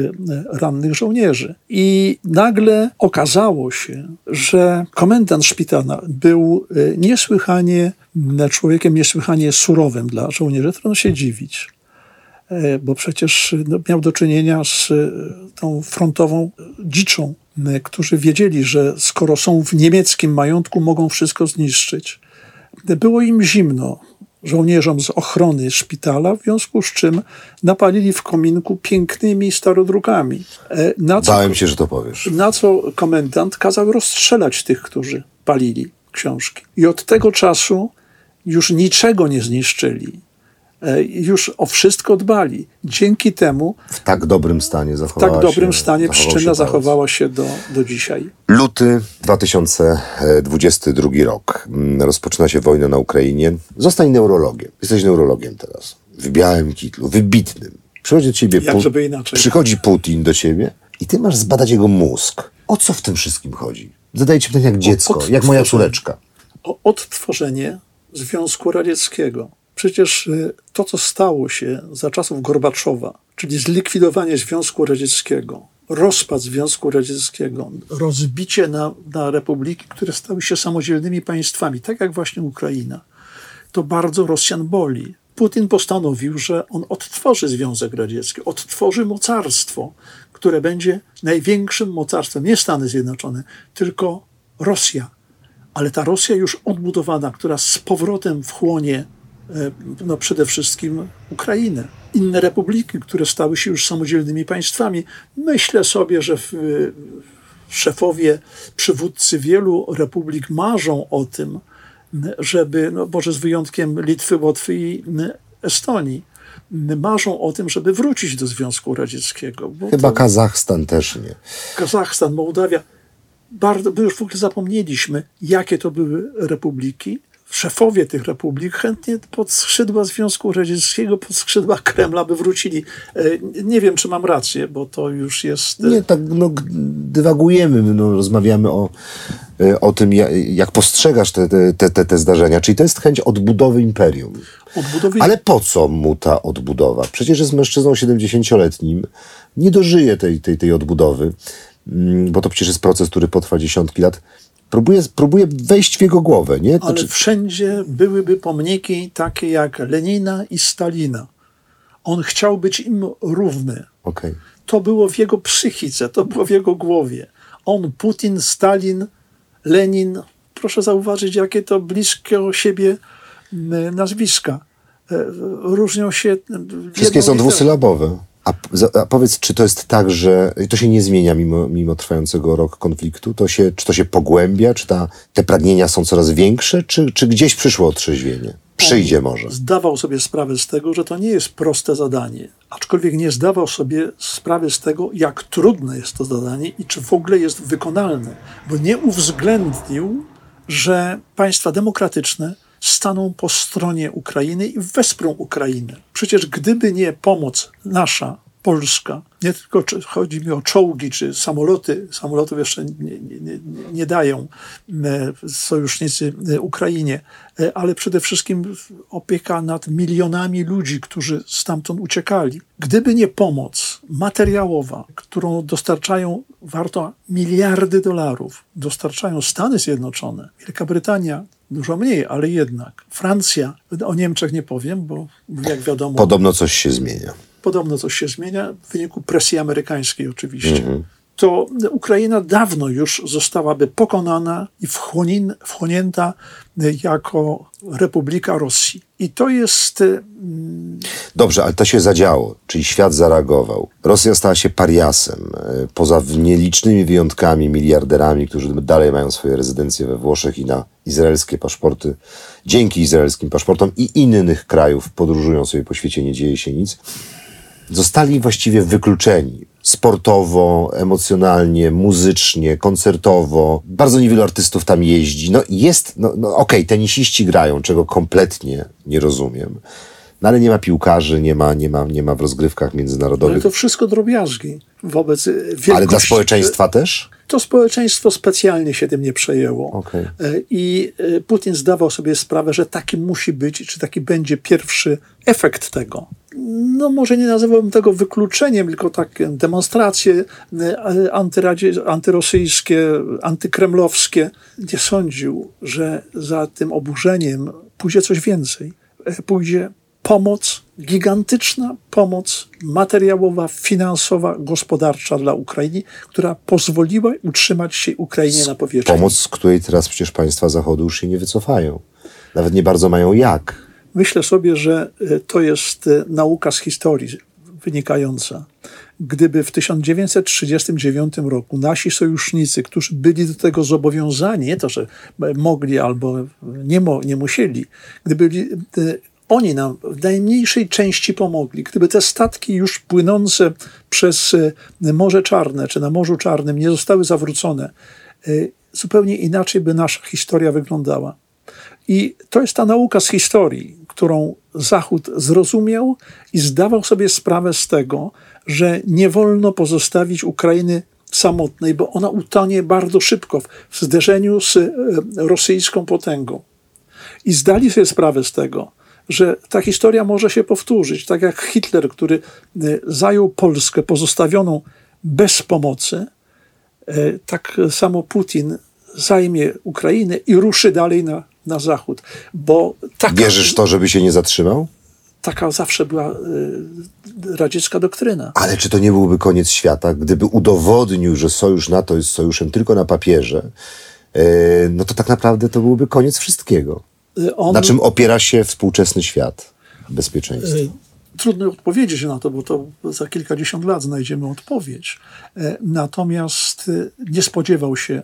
rannych żołnierzy. I nagle okazało się, że komendant szpitala był niesłychanie człowiekiem niesłychanie surowym dla żołnierzy. Trudno się dziwić bo przecież no, miał do czynienia z e, tą frontową dziczą, m, którzy wiedzieli, że skoro są w niemieckim majątku, mogą wszystko zniszczyć. Było im zimno, żołnierzom z ochrony szpitala, w związku z czym napalili w kominku pięknymi starodrukami. E, Na co, Bałem się, że to powiesz. na co komendant kazał rozstrzelać tych, którzy palili książki. I od tego czasu już niczego nie zniszczyli. E, Już o wszystko dbali. Dzięki temu W tak dobrym stanie w zachowała tak dobrym się, stanie zachował się Pszczyna pałac. zachowała się do, do dzisiaj. Luty 2022 rok. Mm, Rozpoczyna się wojna na Ukrainie. Zostań neurologiem. Jesteś neurologiem teraz. W białym kitlu, wybitnym. Przychodzi do ciebie Jak żeby inaczej. Przychodzi Putin do ciebie i ty masz zbadać jego mózg. O co w tym wszystkim chodzi? Zadaję ci pytanie jak dziecko, jak moja córeczka. o odtworzenie Związku Radzieckiego. Przecież y, to, co stało się za czasów Gorbaczowa, czyli zlikwidowanie Związku Radzieckiego, rozpad Związku Radzieckiego, rozbicie na, na republiki, które stały się samodzielnymi państwami, tak jak właśnie Ukraina, to bardzo Rosjan boli. Putin postanowił, że on odtworzy Związek Radziecki, odtworzy mocarstwo, które będzie największym mocarstwem, nie Stany Zjednoczone, tylko Rosja. Ale ta Rosja już odbudowana, która z powrotem wchłonie no przede wszystkim Ukrainę. Inne republiki, które stały się już samodzielnymi państwami. Myślę sobie, że w, szefowie, przywódcy wielu republik marzą o tym, żeby, no może z wyjątkiem Litwy, Łotwy i Estonii, marzą o tym, żeby wrócić do Związku Radzieckiego. Chyba to Kazachstan też nie. Kazachstan, Mołdawia, bardzo, my już w ogóle zapomnieliśmy, jakie to były republiki. Szefowie tych republik chętnie pod skrzydła Związku Radzieckiego, pod skrzydła Kremla by wrócili. E, Nie wiem, czy mam rację, bo to już jest... e, Nie, tak no, dywagujemy, no, rozmawiamy o, y, o tym, ja- jak postrzegasz te, te, te, te, te zdarzenia. Czyli to jest chęć odbudowy imperium. Odbudowy Ale po co mu ta odbudowa? Przecież jest mężczyzną 70-letnim, nie dożyje tej, tej, tej odbudowy, mm, bo to przecież jest proces, który potrwa dziesiątki lat. Próbuje, próbuje wejść w jego głowę, nie? Ale Znaczy, wszędzie byłyby pomniki takie jak Lenina i Stalina. On chciał być im równy. okej. To było w jego psychice, to było w jego głowie. On, Putin, Stalin, Lenin, proszę zauważyć, jakie to blisko siebie m, nazwiska. E, Różnią się. Wszystkie jedną są literą. dwusylabowe. A, a powiedz, czy to jest tak, że to się nie zmienia mimo, mimo trwającego rok konfliktu? To się, czy to się pogłębia? Czy ta, te pragnienia są coraz większe? Czy, czy gdzieś przyszło otrzeźwienie? Przyjdzie może. Zdawał sobie sprawę z tego, że to nie jest proste zadanie, aczkolwiek nie zdawał sobie sprawy z tego, jak trudne jest to zadanie i czy w ogóle jest wykonalne, bo nie uwzględnił, że państwa demokratyczne staną po stronie Ukrainy i wesprą Ukrainę. Przecież gdyby nie pomoc nasza, Polska, nie tylko chodzi mi o czołgi czy samoloty, samolotów jeszcze nie, nie, nie dają e, sojusznicy e, Ukrainie, e, ale przede wszystkim opieka nad milionami ludzi, którzy stamtąd uciekali. Gdyby nie pomoc materiałowa, którą dostarczają, warto miliardy dolarów, dostarczają Stany Zjednoczone, Wielka Brytania, dużo mniej, ale jednak. Francja, o Niemczech nie powiem, bo jak wiadomo. Podobno coś się zmienia podobno coś się zmienia w wyniku presji amerykańskiej oczywiście. Mhm. To Ukraina dawno już zostałaby pokonana i wchłonięta jako Republika Rosji. I to jest. Mm, Dobrze, ale to się zadziało, czyli świat zareagował. Rosja stała się pariasem. E, poza nielicznymi wyjątkami, miliarderami, którzy dalej mają swoje rezydencje we Włoszech i na izraelskie paszporty, dzięki izraelskim paszportom i innych krajów podróżują sobie po świecie, nie dzieje się nic zostali właściwie wykluczeni sportowo, emocjonalnie, muzycznie, koncertowo. Bardzo niewielu artystów tam jeździ. No jest, no, no okej, okay, tenisiści grają, czego kompletnie nie rozumiem. No ale nie ma piłkarzy, nie ma, nie ma, nie ma w rozgrywkach międzynarodowych. Ale to wszystko drobiazgi wobec wielkości. Ale dla społeczeństwa też? To społeczeństwo specjalnie się tym nie przejęło. Okay. E, I e, Putin zdawał sobie sprawę, że taki musi być, czy taki będzie pierwszy efekt tego no może nie nazywałbym tego wykluczeniem, tylko takie demonstracje e, antyrosyjskie, antykremlowskie. Nie sądził, że za tym oburzeniem pójdzie coś więcej. E, pójdzie pomoc, gigantyczna pomoc materiałowa, finansowa, gospodarcza dla Ukrainy, która pozwoliła utrzymać się Ukrainie na powierzchni. Pomoc, z której teraz przecież państwa Zachodu już się nie wycofają. Nawet nie bardzo mają jak. Myślę sobie, że e, to jest e, nauka z historii wynikająca. Gdyby w 1939 roku nasi sojusznicy, którzy byli do tego zobowiązani, nie to, że mogli albo nie, mo, nie musieli, gdyby oni nam w najmniejszej części pomogli, gdyby te statki już płynące przez e, Morze Czarne czy na Morzu Czarnym nie zostały zawrócone, zupełnie inaczej by nasza historia wyglądała. I to jest ta nauka z historii, którą Zachód zrozumiał i zdawał sobie sprawę z tego, że nie wolno pozostawić Ukrainy samotnej, bo ona utonie bardzo szybko w zderzeniu z e, rosyjską potęgą. I zdali sobie sprawę z tego, że ta historia może się powtórzyć, tak jak Hitler, który e, zajął Polskę pozostawioną bez pomocy, e, tak samo Putin zajmie Ukrainę i ruszy dalej na na zachód. Bo taka, Wierzysz to, żeby się nie zatrzymał? Taka zawsze była y, radziecka doktryna. Ale czy to nie byłby koniec świata, gdyby udowodnił, że sojusz NATO jest sojuszem tylko na papierze, y, no to tak naprawdę to byłby koniec wszystkiego. Y, on, na czym opiera się współczesny świat bezpieczeństwa? Y, trudno odpowiedzieć na to, bo to za kilkadziesiąt lat znajdziemy odpowiedź. Y, natomiast nie spodziewał się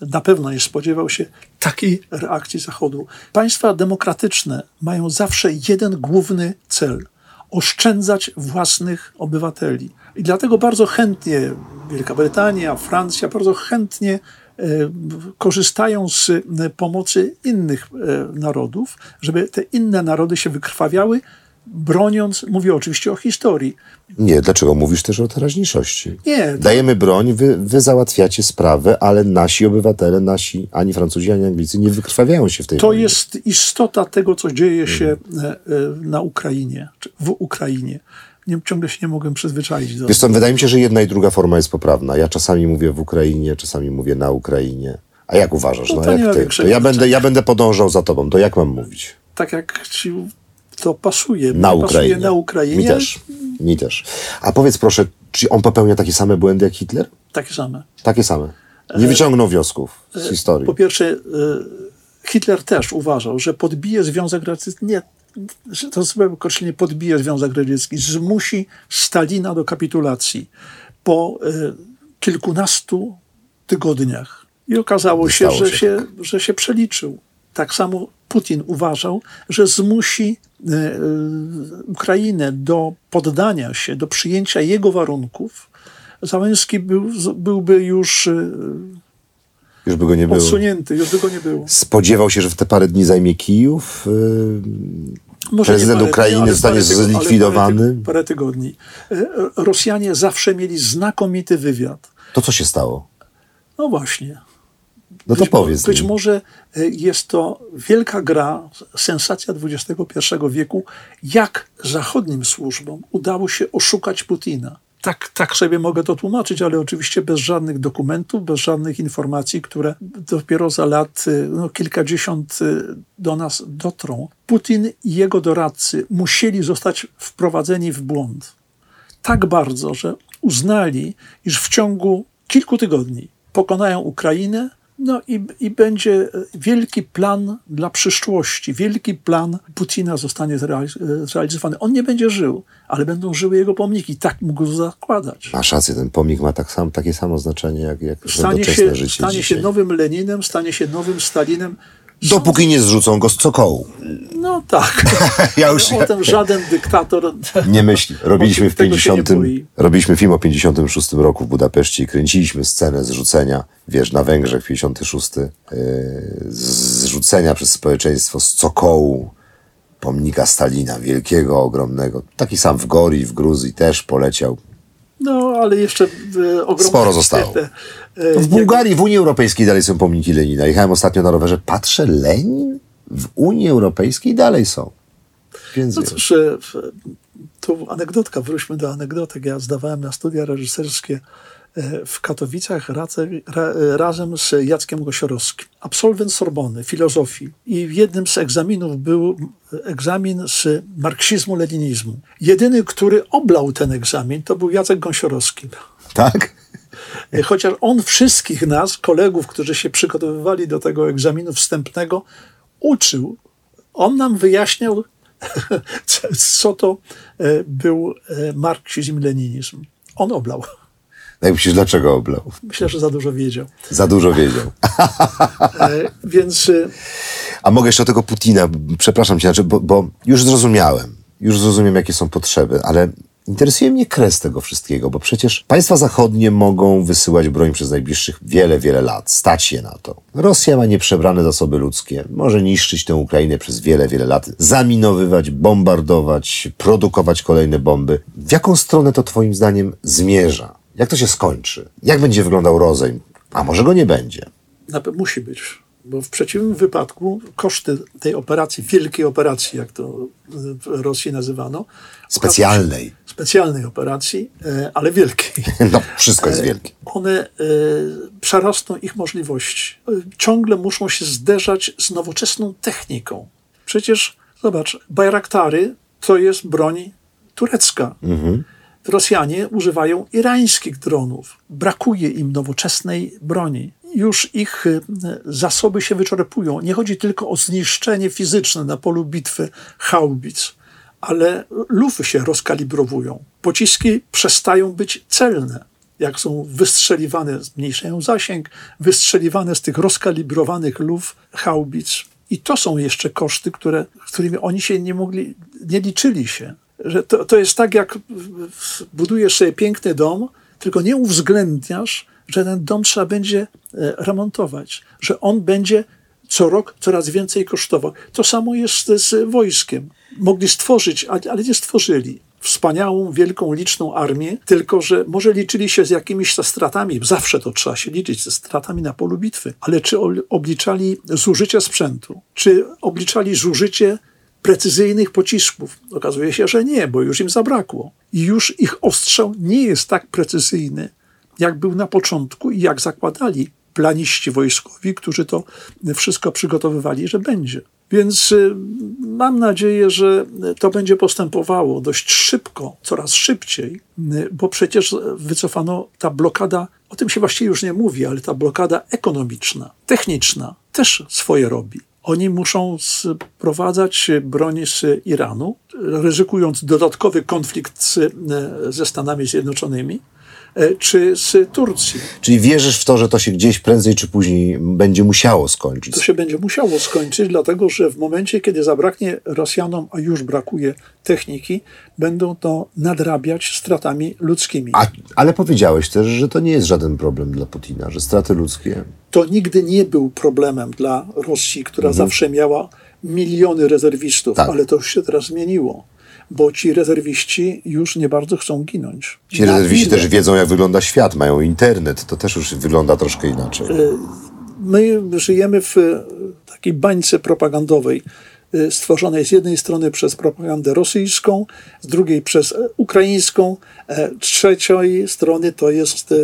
na pewno nie spodziewał się takiej reakcji Zachodu. Państwa demokratyczne mają zawsze jeden główny cel oszczędzać własnych obywateli. I dlatego bardzo chętnie Wielka Brytania, Francja bardzo chętnie e, korzystają z e, pomocy innych e, narodów, żeby te inne narody się wykrwawiały, broniąc, mówię oczywiście o historii. Nie, dlaczego mówisz też o teraźniejszości? Nie. Dajemy broń, wy, wy załatwiacie sprawę, ale nasi obywatele, nasi ani Francuzi, ani Anglicy nie wykrwawiają się w tej To wojnie. jest istota tego, co dzieje się mhm. na Ukrainie, w Ukrainie. Nie, ciągle się nie mogłem przyzwyczaić do Wiesz co, wydaje mi się, że jedna i druga forma jest poprawna. Ja czasami mówię w Ukrainie, czasami mówię na Ukrainie. A jak uważasz? No, no jak ty? To ja, będę, ja będę podążał za tobą. To jak mam mówić? Tak jak ci to pasuje. Na Ukrainie. na Ukrainie. Mi też. Mi też. A powiedz proszę, czy on popełnia takie same błędy jak Hitler? Takie same. Takie same. Nie wyciągnął wniosków z historii. Po pierwsze, e, Hitler też uważał, że podbije Związek Radziecki. Nie, że to złe określenie podbije Związek Radziecki, zmusi Stalina do kapitulacji po e, kilkunastu tygodniach. I okazało się, że się, się, że się przeliczył. Tak samo Putin uważał, że zmusi e, e, Ukrainę do poddania się, do przyjęcia jego warunków. Załęski był, byłby już e, Już by go nie było. Odsunięty, już by go nie było. Spodziewał się, że w te parę dni zajmie Kijów? Może Prezydent Ukrainy dni, zostanie zlikwidowany? Parę, parę tygodni. Rosjanie zawsze mieli znakomity wywiad. To co się stało? No właśnie. No to być, powiedz Być mi. może e, jest to wielka gra, sensacja XXI wieku, jak zachodnim służbom udało się oszukać Putina. Tak, tak sobie mogę to tłumaczyć, ale oczywiście bez żadnych dokumentów, bez żadnych informacji, które dopiero za lat e, no, kilkadziesiąt e, do nas dotrą. Putin i jego doradcy musieli zostać wprowadzeni w błąd tak bardzo, że uznali, iż w ciągu kilku tygodni pokonają Ukrainę, no i, i będzie wielki plan dla przyszłości, wielki plan Putina zostanie zrealiz- zrealizowany. On nie będzie żył, ale będą żyły jego pomniki. Tak mógł zakładać. Masz rację, ten pomnik ma tak sam, takie samo znaczenie jak, jak Stanie się, życie stanie się dzisiaj. nowym Leninem, stanie się nowym Stalinem. Dopóki nie zrzucą go z cokołu. No tak. [LAUGHS] Ja już O tym [LAUGHS] żaden dyktator nie myśli. Robiliśmy w Tego się nie 50. boi. Robiliśmy film o 56 roku w Budapeszcie i kręciliśmy scenę zrzucenia, wiesz, na Węgrzech 56. Yy, zrzucenia przez społeczeństwo z cokołu pomnika Stalina, wielkiego, ogromnego. Taki sam w Gori, w Gruzji też poleciał. No, ale jeszcze e, ogromne... Sporo zostało. te- W Bułgarii, w Unii Europejskiej dalej są pomniki Lenina. Jechałem ostatnio na rowerze, patrzę, Lenin w Unii Europejskiej dalej są. Więc No cóż, e, tu anegdotka, wróćmy do anegdotek. Ja zdawałem na studia reżyserskie w Katowicach race, ra, e, razem z Jackiem Gosiorowskim. Absolwent Sorbony, filozofii. I w jednym z egzaminów był egzamin z marksizmu-leninizmu. Jedyny, który oblał ten egzamin, to był Jacek Gąsiorowski. Tak? E, Chociaż on wszystkich nas, kolegów, którzy się przygotowywali do tego egzaminu wstępnego, uczył. On nam wyjaśniał, [LAUGHS] co- to e, był e, marksizm-leninizm. On oblał. No i myślisz, dlaczego oblał? Myślę, że za dużo wiedział. Za dużo wiedział. E, Więc e, A mogę jeszcze o tego Putina, przepraszam cię, znaczy, bo, bo już zrozumiałem, już zrozumiem, jakie są potrzeby, ale interesuje mnie kres tego wszystkiego, bo przecież państwa zachodnie mogą wysyłać broń przez najbliższych wiele, wiele lat, stać je na to. Rosja ma nieprzebrane zasoby ludzkie, może niszczyć tę Ukrainę przez wiele, wiele lat, zaminowywać, bombardować, produkować kolejne bomby. W jaką stronę to twoim zdaniem zmierza? Jak to się skończy? Jak będzie wyglądał rozejm? A może go nie będzie? na pe- musi być. Bo w przeciwnym wypadku koszty tej operacji, wielkiej operacji, jak to w Rosji nazywano, Specjalnej. specjalnej operacji, e, ale wielkiej. [LAUGHS] No, wszystko jest wielkie. one e, przerosną ich możliwości. E, Ciągle muszą się zderzać z nowoczesną techniką. Przecież, zobacz, Bayraktary to jest broń turecka. Rosjanie używają irańskich dronów. Brakuje im nowoczesnej broni. Już ich e, zasoby się wyczerpują. Nie chodzi tylko o zniszczenie fizyczne na polu bitwy haubic, ale lufy się rozkalibrowują. Pociski przestają być celne. Jak są wystrzeliwane, zmniejszają zasięg, wystrzeliwane z tych rozkalibrowanych luf haubic. I to są jeszcze koszty, które, którymi oni się nie mogli, nie liczyli się. Że to, to jest tak, jak budujesz sobie piękny dom, tylko nie uwzględniasz, że ten dom trzeba będzie e, remontować, że on będzie co rok coraz więcej kosztował. To samo jest z wojskiem. Mogli stworzyć, ale nie stworzyli. Wspaniałą, wielką, liczną armię, tylko że może liczyli się z jakimiś stratami, zawsze to trzeba się liczyć ze stratami na polu bitwy, ale czy obliczali zużycie sprzętu, czy obliczali zużycie precyzyjnych pocisków? Okazuje się, że nie, bo już im zabrakło. I już ich ostrzał nie jest tak precyzyjny, jak był na początku i jak zakładali planiści wojskowi, którzy to wszystko przygotowywali, że będzie. Więc y, mam nadzieję, że to będzie postępowało dość szybko, coraz szybciej, y, bo przecież wycofano ta blokada, o tym się właściwie już nie mówi, ale ta blokada ekonomiczna, techniczna też swoje robi. Oni muszą sprowadzać broń z Iranu, ryzykując dodatkowy konflikt z, ze Stanami Zjednoczonymi, e, czy z Turcji. Czyli wierzysz w to, że to się gdzieś prędzej czy później będzie musiało skończyć? To się będzie musiało skończyć, dlatego że w momencie, kiedy zabraknie Rosjanom, a już brakuje techniki, będą to nadrabiać stratami ludzkimi. A, ale powiedziałeś też, że to nie jest żaden problem dla Putina, że straty ludzkie. To nigdy nie był problemem dla Rosji, która zawsze miała miliony rezerwistów, Mhm. Tak. ale to już się teraz zmieniło, bo ci rezerwiści już nie bardzo chcą ginąć. Ci Na rezerwiści też wiedzą, jak wygląda świat, mają internet, to też już wygląda troszkę inaczej. My żyjemy w e, takiej bańce propagandowej, e, stworzonej z jednej strony przez propagandę rosyjską, z drugiej przez ukraińską, trzeciej strony to jest e,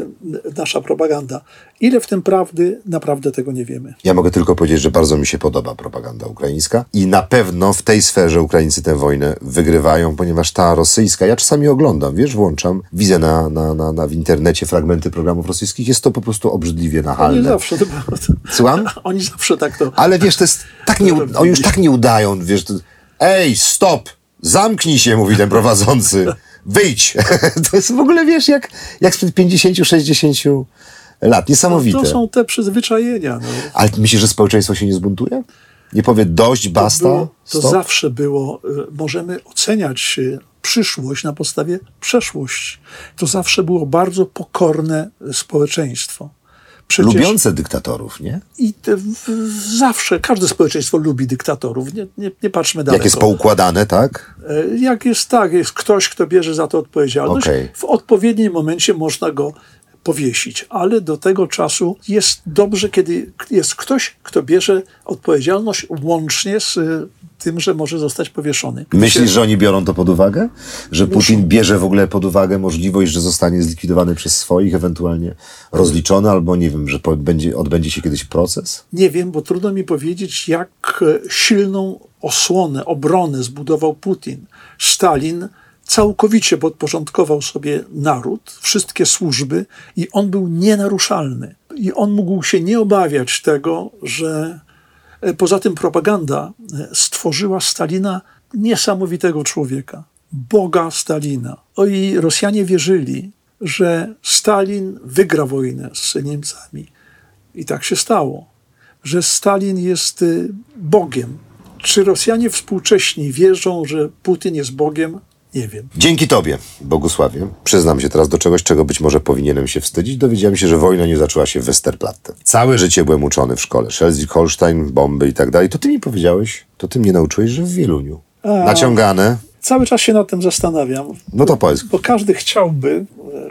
nasza propaganda. Ile w tym prawdy, naprawdę tego nie wiemy. Ja mogę tylko powiedzieć, że bardzo mi się podoba propaganda ukraińska i na pewno w tej sferze Ukraińcy tę wojnę wygrywają, ponieważ ta rosyjska, ja czasami oglądam, wiesz, włączam, widzę na, na, na, na w internecie fragmenty programów rosyjskich, jest to po prostu obrzydliwie Oni nachalne. zawsze, to, [LAUGHS] to, Słucham? [LAUGHS] oni zawsze tak to. Ale wiesz, to jest tak nie, oni już tak nie udają, wiesz, to, ej, stop, zamknij się, mówi ten prowadzący, wyjdź. [LAUGHS] to jest w ogóle, wiesz, jak, jak sprzed 50-60 lat, niesamowite. To są te przyzwyczajenia. No. Ale myślisz, że społeczeństwo się nie zbuntuje? Nie powie dość, basta, było, to zawsze było, y, możemy oceniać y, przyszłość na podstawie przeszłości. To zawsze było bardzo pokorne y, społeczeństwo. Przecież Lubiące dyktatorów, nie? i te, w, zawsze, każde społeczeństwo lubi dyktatorów. Nie, nie, nie patrzmy daleko. Jak jest poukładane, tak? E, Jak jest tak, jest ktoś, kto bierze za to odpowiedzialność, Okej. w odpowiednim momencie można go powiesić, ale do tego czasu jest dobrze, kiedy jest ktoś, kto bierze odpowiedzialność łącznie z e, tym, że może zostać powieszony. Myślisz, że oni biorą to pod uwagę? Że Putin bierze w ogóle pod uwagę możliwość, że zostanie zlikwidowany przez swoich, ewentualnie rozliczony, albo nie wiem, że będzie, odbędzie się kiedyś proces? Nie wiem, bo trudno mi powiedzieć, jak e, silną osłonę, obronę zbudował Putin. Stalin całkowicie podporządkował sobie naród, wszystkie służby i on był nienaruszalny. I on mógł się nie obawiać tego, że e, poza tym propaganda e, stworzyła Stalina niesamowitego człowieka, Boga Stalina. O i Rosjanie wierzyli, że Stalin wygra wojnę z Niemcami. I tak się stało, że Stalin jest y, Bogiem. Czy Rosjanie współcześni wierzą, że Putin jest Bogiem? Nie wiem. Dzięki Tobie, Bogusławie, przyznam się teraz do czegoś, czego być może powinienem się wstydzić. Dowiedziałem się, że wojna nie zaczęła się w Westerplatte. Całe życie byłem uczony w szkole. Schleswig-Holstein, bomby i tak dalej. To Ty mi powiedziałeś, to Ty mnie nauczyłeś, że w Wieluniu. Naciągane. Cały czas się nad tym zastanawiam. No to powiedz. Bo każdy chciałby,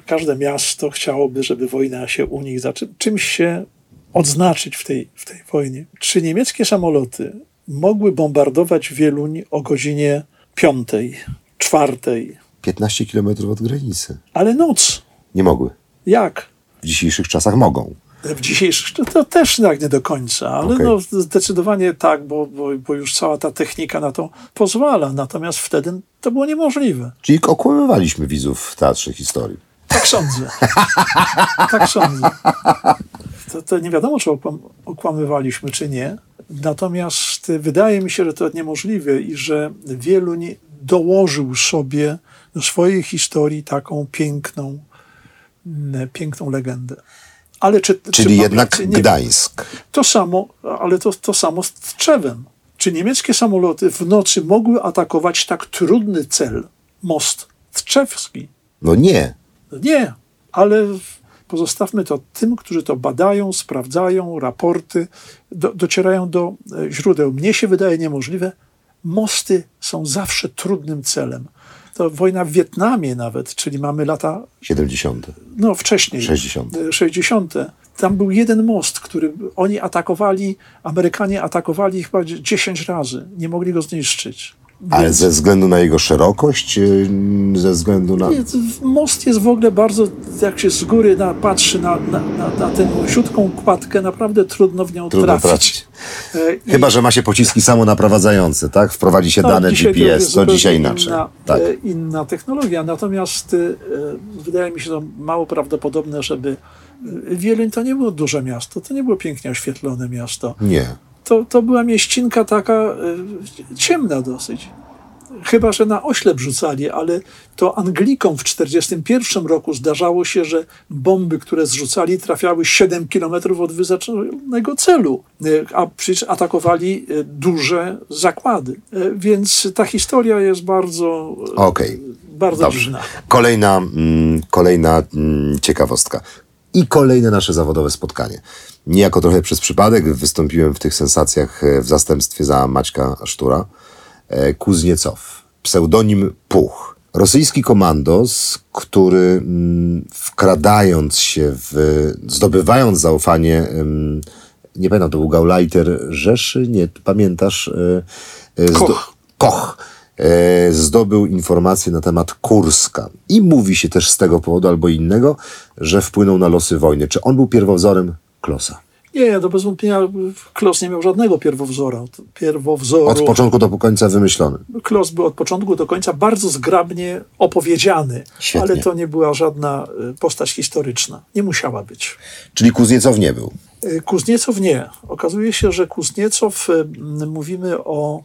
każde miasto chciałoby, żeby wojna się u nich zaczęła. Czymś się odznaczyć w tej, w tej wojnie. Czy niemieckie samoloty mogły bombardować Wieluń o godzinie piątej, czwartej, 15 kilometrów od granicy. ale noc? Nie mogły. Jak? W dzisiejszych czasach mogą. W dzisiejszych to, to też tak nie do końca, ale Okej. no, zdecydowanie tak, bo, bo, bo już cała ta technika na to pozwala. Natomiast wtedy to było niemożliwe. Czyli okłamywaliśmy widzów w Teatrze Historii. Tak sądzę. [LAUGHS] tak sądzę. To, to nie wiadomo, czy okłam, okłamywaliśmy, czy nie. Natomiast wydaje mi się, że to niemożliwe i że Wieluń dołożył sobie do swojej historii taką piękną, mm, piękną legendę. Ale czy, czy Czyli mam jednak wiem. Gdańsk. To samo, ale to, to samo z Tczewem. Czy niemieckie samoloty w nocy mogły atakować tak trudny cel, most tczewski? No nie. Nie, ale pozostawmy to tym, którzy to badają, sprawdzają, raporty, do, docierają do e, źródeł. Mnie się wydaje niemożliwe. Mosty są zawsze trudnym celem. To wojna w Wietnamie nawet, czyli mamy lata 70. no wcześniej. 60. e, 60. Tam był jeden most, który oni atakowali, Amerykanie atakowali chyba 10 razy. Nie mogli go zniszczyć. Ale ze względu na jego szerokość, yy, ze względu na... To most jest w ogóle bardzo, jak się z góry na, patrzy na, na, na, tę siutką kładkę, naprawdę trudno w nią Trudno trafić. E, i- Chyba, że ma się pociski samonaprowadzające, tak? Wprowadzi się no, dane GPS, to zupełnie dzisiaj inaczej. Inna, Tak. e, inna technologia. Natomiast e, wydaje mi się to mało prawdopodobne, żeby Wieluń to nie było duże miasto, to nie było pięknie oświetlone miasto. Nie. To, to była mieścinka taka e, ciemna dosyć. chyba że na oślep rzucali, ale to Anglikom w 1941 roku zdarzało się, że bomby, które zrzucali, trafiały 7 kilometrów od wyznaczonego celu, e, a przecież atakowali e, duże zakłady. Więc ta historia jest bardzo, Okej. bardzo Dobrze. dziwna. Kolejna, mm, kolejna mm, ciekawostka. I kolejne nasze zawodowe spotkanie. Niejako trochę przez przypadek wystąpiłem w tych sensacjach e, w zastępstwie za Maćka Sztura. E, Kuzniecow, pseudonim Puch. Rosyjski komandos, który mm, wkradając się w, zdobywając zaufanie, nie pamiętam, to był Gauleiter Rzeszy, nie, pamiętasz? e, Koch. Koch zdobył informacje na temat Kurska. I mówi się też z tego powodu albo innego, że wpłynął na losy wojny. Czy on był pierwowzorem Klosa? Nie, to bez wątpienia Klos nie miał żadnego pierwowzora. Pierwowzoru. Od początku do końca wymyślony. Klos był od początku do końca bardzo zgrabnie opowiedziany, Świetnie. ale to nie była żadna y, postać historyczna. Nie musiała być. Czyli Kuzniecow nie był. Y, Kuzniecow nie. Okazuje się, że Kuzniecow, mówimy o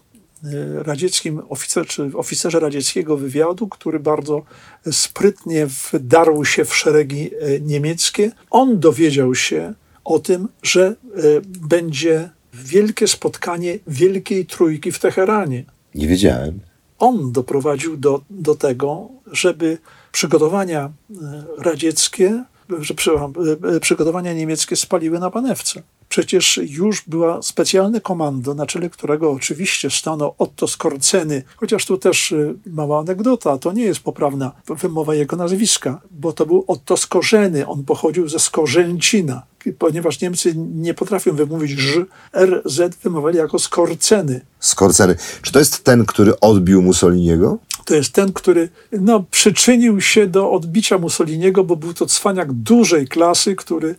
radzieckim oficer, czy oficerze radzieckiego wywiadu, który bardzo sprytnie wdarł się w szeregi y, niemieckie. On dowiedział się o tym, że y, będzie wielkie spotkanie Wielkiej Trójki w Teheranie Nie wiedziałem. on doprowadził do, do tego, żeby przygotowania e, radzieckie, że, e, e, przygotowania niemieckie spaliły na panewce. Przecież już była specjalne komando, na czele którego oczywiście stanął Otto Skorceny, chociaż tu też e, mała anegdota, to nie jest poprawna wymowa jego nazwiska, bo to był Otto Skorzeny, on pochodził ze Skorzęcina, ponieważ Niemcy nie potrafią wymówić ż, RZ wymowili jako Skorceny. Skorceny. Czy to jest ten, który odbił Mussoliniego? To jest ten, który no, przyczynił się do odbicia Mussoliniego, bo był to cwaniak dużej klasy, który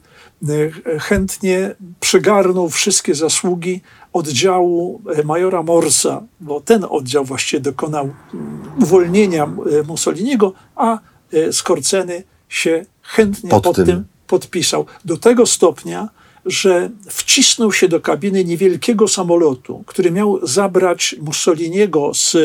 chętnie przygarnął wszystkie zasługi oddziału e, majora Morsa, bo ten oddział właściwie dokonał mm, uwolnienia e, Mussoliniego, a Skorceny się chętnie Pod pod, tym. tym podpisał. Do tego stopnia, że wcisnął się do kabiny niewielkiego samolotu, który miał zabrać Mussoliniego z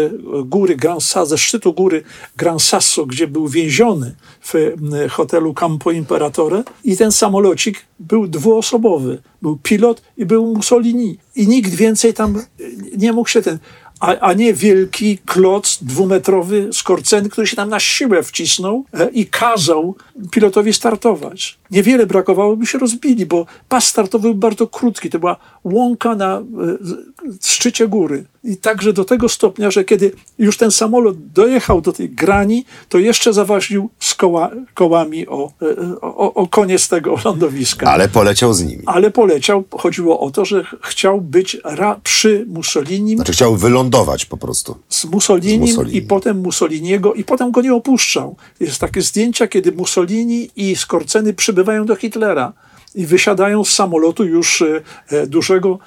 góry Gran Sasso, ze szczytu góry Gran Sasso, gdzie był więziony w hotelu Campo Imperatore. I ten samolocik był dwuosobowy. Był pilot i był Mussolini. I nikt więcej tam y, nie mógł się ten... A, a nie wielki kloc dwumetrowy skorceny, który się tam na siłę wcisnął e, i kazał pilotowi startować. Niewiele brakowało, by się rozbili, bo pas startowy był bardzo krótki. To była łąka na e, z- szczycie góry. I także do tego stopnia, że kiedy już ten samolot dojechał do tej grani, to jeszcze zaważył z koła, kołami o, e, o, o koniec tego lądowiska Ale poleciał z nimi. ale poleciał. Chodziło o to, że ch- chciał być ra, przy Mussolinim, Znaczy chciał wylądować po prostu. z Mussolinim, z Mussolinim. i potem Mussoliniego i potem go nie opuszczał. Jest takie zdjęcia, kiedy Mussolini i Skorceny przybywają do Hitlera i wysiadają z samolotu już e, e, dużego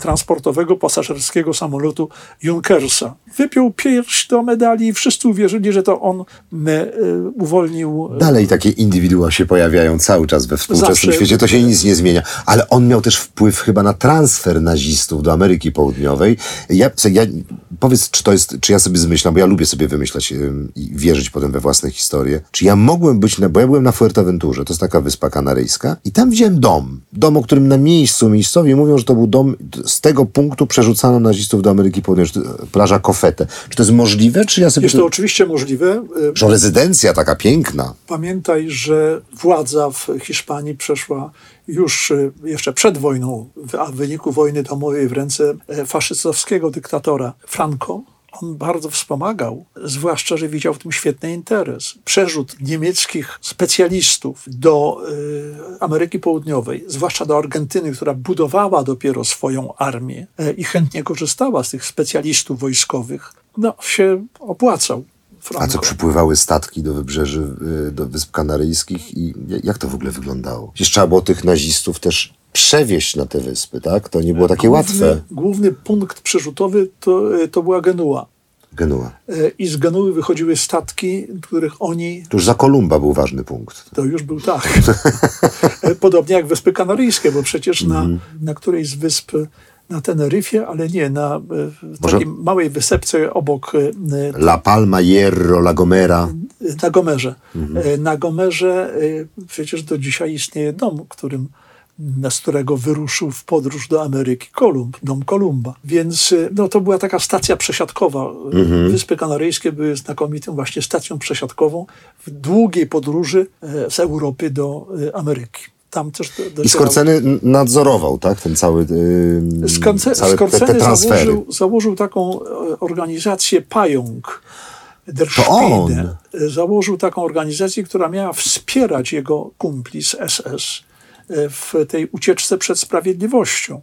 transportowego, pasażerskiego samolotu Junkersa. Wypiął pierś do medali i wszyscy uwierzyli, że to on e, e, uwolnił e, Dalej takie indywidua się pojawiają cały czas we współczesnym Zawsze. świecie, to się nic nie zmienia. Ale on miał też wpływ chyba na transfer nazistów do Ameryki Południowej. Ja, ja, powiedz, czy to jest, czy ja sobie zmyślam, bo ja lubię sobie wymyślać ym, i wierzyć potem we własne historie. Czy ja mogłem być, na, bo ja byłem na Fuerteventurze, to jest taka wyspa kanaryjska i tam widziałem dom. Dom, o którym na miejscu miejscowi mówią, że to był dom, z tego punktu przerzucano nazistów do Ameryki Południowej, to- plaża Kofete. Czy to jest możliwe, czy ja sobie... Jest to oczywiście możliwe. E, Że rezydencja taka piękna. Pamiętaj, że władza w Hiszpanii przeszła już e, jeszcze przed wojną, a w wyniku wojny domowej w ręce e, faszystowskiego dyktatora Franco. On bardzo wspomagał, zwłaszcza, że widział w tym świetny interes. Przerzut niemieckich specjalistów do e, Ameryki Południowej, zwłaszcza do Argentyny, która budowała dopiero swoją armię e, i chętnie korzystała z tych specjalistów wojskowych, no, się opłacał. A Franco. co przypływały statki do wybrzeży, y, do Wysp Kanaryjskich i ja- jak to w ogóle wyglądało? Przecież trzeba było tych nazistów też przewieźć na te wyspy, tak? To nie było takie łatwe. Główny, główny punkt przerzutowy to, e, to była Genua. Genua. E, I z Genuły wychodziły statki, których oni. To już za Kolumba był ważny punkt. To już był tak. E, Podobnie jak Wyspy Kanaryjskie, bo przecież na, Mhm. na którejś z wysp na Teneryfie, ale nie, na Może- takiej małej wysepce obok La Palma, Hierro, La Gomera. na Gomerze. Mhm. E, Na Gomerze przecież do dzisiaj istnieje dom, którym, z którego wyruszył w podróż do Ameryki Kolumb, dom Kolumba. Więc e, no, to była taka stacja przesiadkowa. Mhm. Wyspy Kanaryjskie były znakomitą właśnie stacją przesiadkową w długiej podróży e, z Europy do e, Ameryki. Tam też I Skorceny nadzorował, tak? Ten cały, yy, Skorce, całe te, te Skorceny transfery. założył, założył taką e, organizację Pająk. Der To on. Spine. E, Założył taką organizację, która miała wspierać jego kumpli z SS w tej ucieczce przed sprawiedliwością.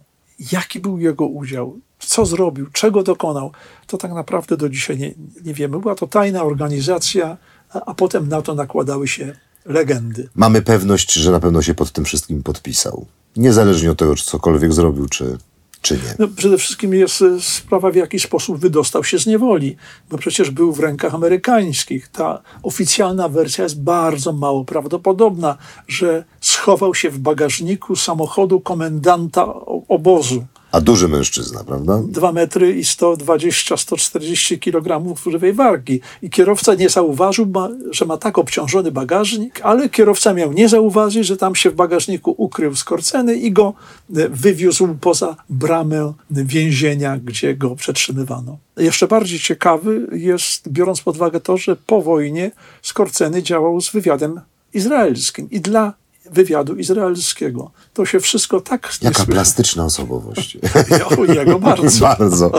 Jaki był jego udział? Co zrobił? Czego dokonał? To tak naprawdę do dzisiaj nie, nie wiemy. Była to tajna organizacja, a, a potem na to nakładały się legendy. Mamy pewność, że na pewno się pod tym wszystkim podpisał. Niezależnie od tego, czy cokolwiek zrobił, czy, czy nie. No, przede wszystkim jest e, sprawa, w jaki sposób wydostał się z niewoli, bo przecież był w rękach amerykańskich. Ta oficjalna wersja jest bardzo mało prawdopodobna, że schował się w bagażniku samochodu komendanta obozu. A duży mężczyzna, prawda? 2 metry i 120-140 kg krzywej wargi. I kierowca nie zauważył, że ma tak obciążony bagażnik, ale kierowca miał nie zauważyć, że tam się w bagażniku ukrył skorceny i go e, wywiózł poza bramę więzienia, gdzie go przetrzymywano. Jeszcze bardziej ciekawy jest, biorąc pod uwagę to, że po wojnie Skorceny działał z wywiadem izraelskim i dla wywiadu izraelskiego. To się wszystko tak Jaka [LAUGHS] plastyczna osobowość. O, jego bardzo. [LAUGHS] bardzo.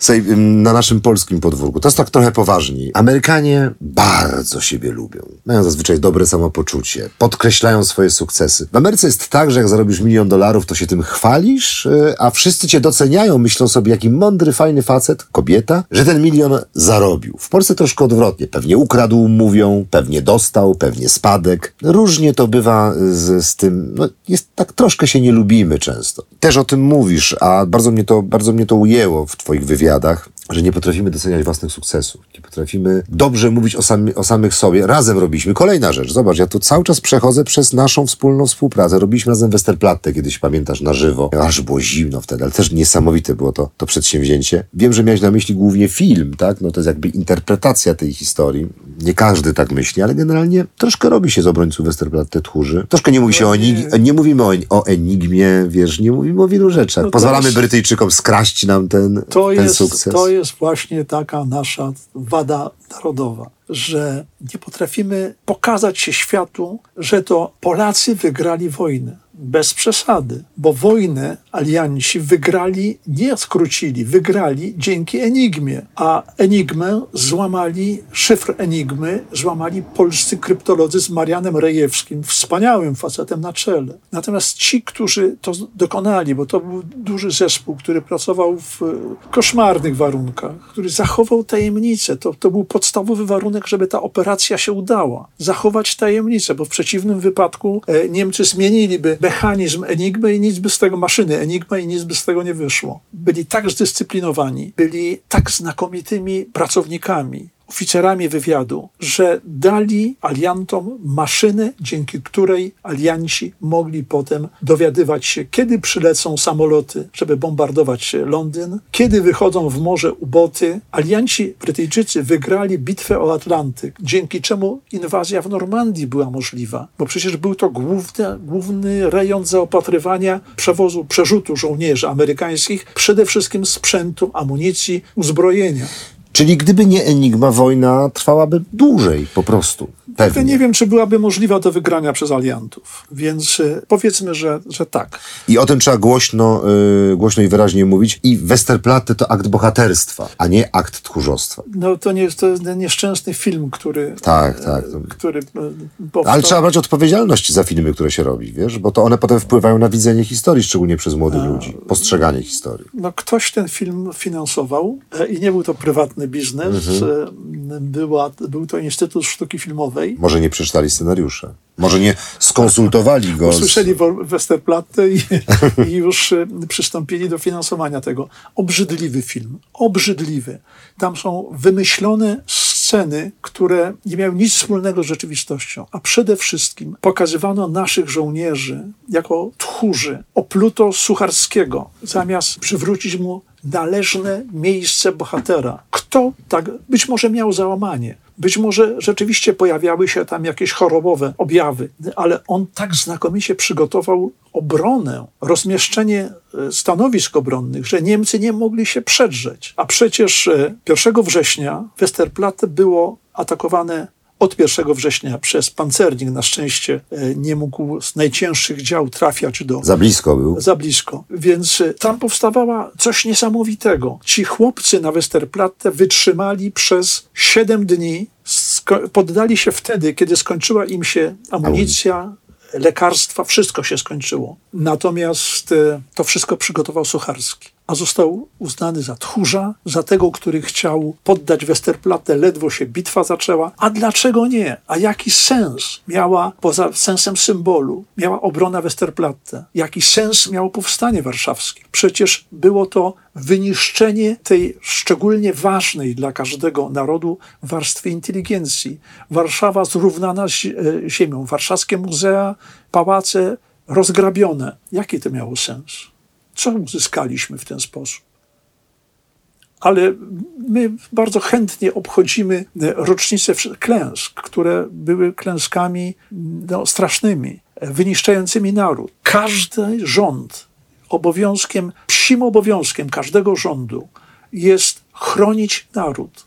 Słuchaj, na naszym polskim podwórku, to jest tak trochę poważniej. Amerykanie bardzo siebie lubią. Mają zazwyczaj dobre samopoczucie. Podkreślają swoje sukcesy. W Ameryce jest tak, że jak zarobisz milion dolarów, to się tym chwalisz, y, a wszyscy cię doceniają, myślą sobie, jaki mądry, fajny facet, kobieta, że ten milion zarobił. W Polsce troszkę odwrotnie. Pewnie ukradł, mówią, pewnie dostał, pewnie spadek. Różnie to bywa z, z tym, no jest tak troszkę się nie lubimy często. Też o tym mówisz, a bardzo mnie to, bardzo mnie to ujęło w twoich wywiadach, że nie potrafimy doceniać własnych sukcesów. Nie potrafimy dobrze mówić o, sami, o samych sobie. Razem robiliśmy. Kolejna rzecz. Zobacz, ja tu cały czas przechodzę przez naszą wspólną współpracę. Robiliśmy razem Westerplatte kiedyś, pamiętasz, na żywo. Aż było zimno wtedy, ale też niesamowite było to, to przedsięwzięcie. Wiem, że miałeś na myśli głównie film, tak? No to jest jakby interpretacja tej historii. Nie każdy tak myśli, ale generalnie troszkę robi się z obrońców Westerplatte tchórzy. Troszkę nie mówi się o enigmie, nie mówimy o, o enigmie, wiesz, nie mówimy o wielu rzeczach. No Pozwalamy Brytyjczykom skraść nam ten, ten sukces. Jest właśnie taka nasza wada narodowa, że nie potrafimy pokazać się światu, że to Polacy wygrali wojnę. Bez przesady, bo wojnę alianci wygrali, nie skrócili, wygrali dzięki Enigmie, a Enigmę złamali, szyfr Enigmy złamali polscy kryptolodzy z Marianem Rejewskim, wspaniałym facetem na czele. Natomiast ci, którzy to dokonali, bo to był duży zespół, który pracował w e, koszmarnych warunkach, który zachował tajemnicę, to, to był podstawowy warunek, żeby ta operacja się udała. Zachować tajemnicę, bo w przeciwnym wypadku e, Niemcy zmieniliby mechanizm Enigmy i nic by z tego, maszyny Enigma i nic by z tego nie wyszło. Byli tak zdyscyplinowani, byli tak znakomitymi pracownikami, oficerami wywiadu, że dali aliantom maszynę, dzięki której alianci mogli potem dowiadywać się, kiedy przylecą samoloty, żeby bombardować Londyn, kiedy wychodzą w morze uboty. Alianci Brytyjczycy wygrali bitwę o Atlantyk, dzięki czemu inwazja w Normandii była możliwa, bo przecież był to główny, główny rejon zaopatrywania przewozu, przerzutu żołnierzy amerykańskich, przede wszystkim sprzętu, amunicji, uzbrojenia. Czyli gdyby nie Enigma, wojna trwałaby dłużej po prostu. Pewnie. nie wiem, czy byłaby możliwa do wygrania przez aliantów, więc y, powiedzmy, że, że tak. I o tym trzeba głośno, y, głośno i wyraźnie mówić. I Westerplatte to akt bohaterstwa, a nie akt tchórzostwa. No to, nie, to nieszczęsny film, który, Tak, tak. To... który powstał. Ale trzeba brać odpowiedzialność za filmy, które się robi, wiesz? Bo to one potem wpływają na widzenie historii, szczególnie przez młodych ludzi. Postrzeganie historii. No, ktoś ten film finansował e, i nie był to prywatny biznes. Mhm. e, Była, był to Instytut Sztuki Filmowej. Może nie przeczytali scenariusza. Może nie skonsultowali go. Z... Usłyszeli Wo- Westerplatte i, [LAUGHS] i już e, przystąpili do finansowania tego. Obrzydliwy film. Obrzydliwy. Tam są wymyślone sceny, które nie miały nic wspólnego z rzeczywistością, a przede wszystkim pokazywano naszych żołnierzy jako tchórzy. Opluto Sucharskiego, zamiast przywrócić mu należne miejsce bohatera. Kto tak, być może miał załamanie, być może rzeczywiście pojawiały się tam jakieś chorobowe objawy, ale on tak znakomicie przygotował obronę, rozmieszczenie e, stanowisk obronnych, że Niemcy nie mogli się przedrzeć. A przecież 1 e, września Westerplatte było atakowane od 1 września przez pancernik na szczęście e, nie mógł z najcięższych dział trafiać do... Za blisko był. Za blisko. Więc e, tam powstawała coś niesamowitego. Ci chłopcy na Westerplatte wytrzymali przez 7 dni, poddali się wtedy, kiedy skończyła im się amunicja, lekarstwa, wszystko się skończyło. Natomiast e, to wszystko przygotował Sucharski a został uznany za tchórza, za tego, który chciał poddać Westerplatte, ledwo się bitwa zaczęła. A dlaczego nie? A jaki sens miała, poza sensem symbolu, miała obrona Westerplatte? Jaki sens miało powstanie warszawskie? Przecież było to wyniszczenie tej szczególnie ważnej dla każdego narodu warstwy inteligencji. Warszawa zrównana z e, ziemią, warszawskie muzea, pałace rozgrabione. Jaki to miało sens? Co uzyskaliśmy w ten sposób? Ale my bardzo chętnie obchodzimy rocznice klęsk, które były klęskami no, strasznymi, wyniszczającymi naród. Każdy rząd, obowiązkiem, psim obowiązkiem każdego rządu jest chronić naród,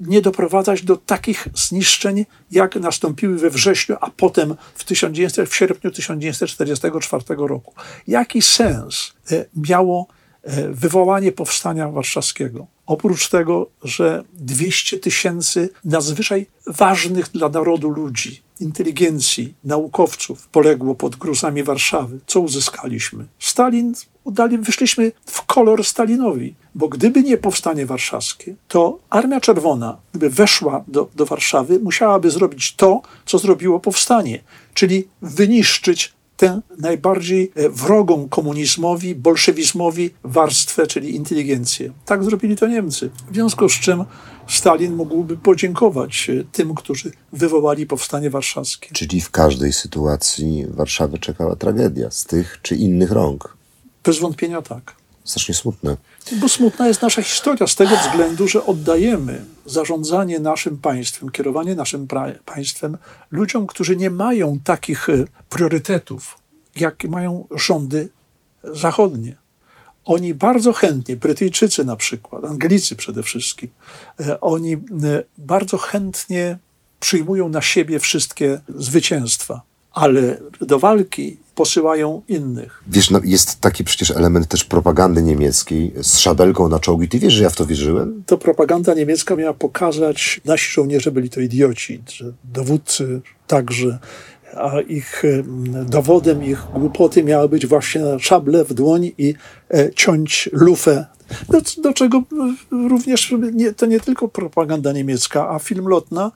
nie doprowadzać do takich zniszczeń, jak nastąpiły we wrześniu, a potem w, 1900, w sierpniu 1944 roku. Jaki sens e, miało e, wywołanie powstania warszawskiego? Oprócz tego, że 200 tysięcy nadzwyczaj ważnych dla narodu ludzi, inteligencji, naukowców poległo pod gruzami Warszawy. Co uzyskaliśmy? Stalin, udali, wyszliśmy w kolor Stalinowi, bo gdyby nie powstanie warszawskie, to Armia Czerwona, gdyby weszła do, do Warszawy, musiałaby zrobić to, co zrobiło powstanie, czyli wyniszczyć tę najbardziej e, wrogą komunizmowi, bolszewizmowi warstwę, czyli inteligencję. Tak zrobili to Niemcy. W związku z czym Stalin mógłby podziękować e, tym, którzy wywołali powstanie warszawskie. Czyli w każdej sytuacji Warszawę czekała tragedia z tych czy innych rąk. Bez wątpienia tak. Strasznie smutne. Bo smutna jest nasza historia z tego względu, że oddajemy zarządzanie naszym państwem, kierowanie naszym państwem ludziom, którzy nie mają takich e, priorytetów, jak mają rządy zachodnie. Oni bardzo chętnie, Brytyjczycy na przykład, Anglicy przede wszystkim, e, oni e, bardzo chętnie przyjmują na siebie wszystkie zwycięstwa, ale do walki posyłają innych. Wiesz, no jest taki przecież element też propagandy niemieckiej z szabelką na czołgi. Ty wiesz, że ja w to wierzyłem? To propaganda niemiecka miała pokazać, nasi żołnierze byli to idioci, że dowódcy także, a ich dowodem ich głupoty miała być właśnie szable w dłoń i e, ciąć lufę do, do, czego również nie, to nie tylko propaganda niemiecka, a film Lotna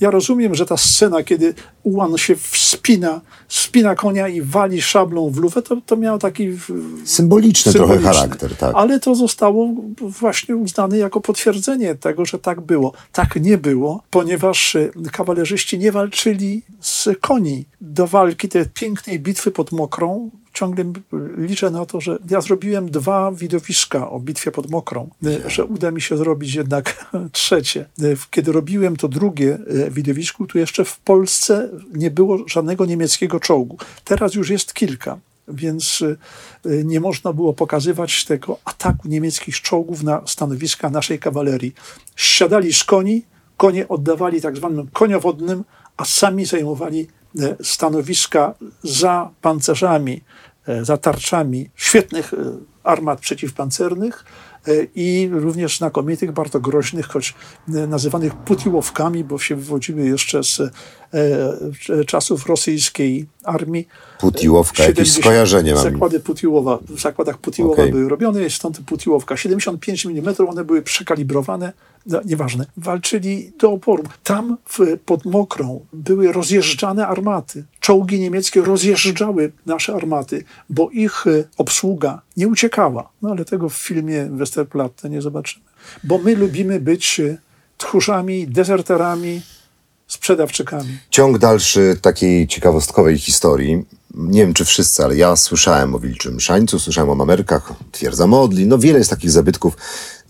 ja rozumiem, że ta scena, kiedy Ułan się wspina, spina konia i wali szablą w lufę, to, to miał taki... Symboliczny, symboliczny trochę charakter, tak. Ale to zostało właśnie uznane jako potwierdzenie tego, że tak było. Tak nie było, ponieważ y, kawalerzyści nie walczyli z koni. Do walki tej pięknej bitwy pod Mokrą ciągle liczę na to, że ja zrobiłem dwa widowiska o bitwie pod Mokrą, e, że uda mi się zrobić jednak [LAUGHS] trzecie. E, kiedy robiłem to drugie e, widowisko, to jeszcze w Polsce nie było żadnego niemieckiego czołgu. Teraz już jest kilka więc nie można było pokazywać tego ataku niemieckich czołgów na stanowiska naszej kawalerii. Siadali z koni, konie oddawali tak zwanym koniowodnym, a sami zajmowali stanowiska za pancerzami, e, za tarczami świetnych e, armat przeciwpancernych e, i również znakomitych, bardzo groźnych, choć nazywanych putiłowkami, bo się wywodziły jeszcze z czasów rosyjskiej armii. Putiłowka, jakieś skojarzenie mam. Zakłady Putiłowa, w zakładach Putiłowa okay. były robione, stąd Putiłowka. 75 mm, one były przekalibrowane no, nieważne, walczyli do oporu. Tam w, pod Mokrą były rozjeżdżane armaty. Czołgi niemieckie rozjeżdżały nasze armaty, bo ich e, obsługa nie uciekała. No ale tego w filmie Westerplatte nie zobaczymy. Bo my lubimy być e, tchórzami, dezerterami, sprzedawczykami. Ciąg dalszy takiej ciekawostkowej historii. Nie wiem, czy wszyscy, ale ja słyszałem o Wilczym Szańcu, słyszałem o Mamerkach, Twierdza Modli. No wiele jest takich zabytków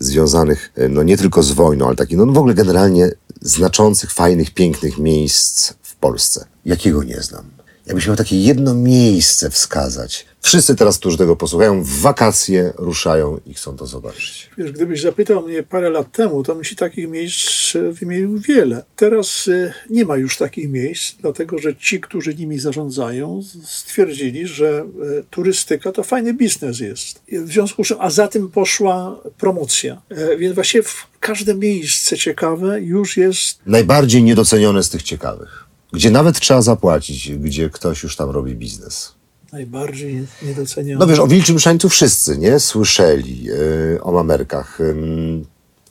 związanych e, no nie tylko z wojną, ale takich, no w ogóle generalnie znaczących, fajnych, pięknych miejsc w Polsce. Jakiego nie znam? Jakbyś miał takie jedno miejsce wskazać. Wszyscy teraz, którzy tego posłuchają, w wakacje ruszają i chcą to zobaczyć. Wiesz, gdybyś zapytał mnie parę lat temu, to bym ci takich miejsc e, wymienił wiele. Teraz e, nie ma już takich miejsc, dlatego że ci, którzy nimi zarządzają, stwierdzili, że e, turystyka to fajny biznes jest. W związku z czym, a za tym poszła promocja. Więc właściwie każde miejsce ciekawe już jest. Najbardziej niedocenione z tych ciekawych gdzie nawet trzeba zapłacić, gdzie ktoś już tam robi biznes. Najbardziej niedoceniony. No wiesz, o Wilczym Szańcu wszyscy, nie? Słyszeli yy, o mamerkach. Yy,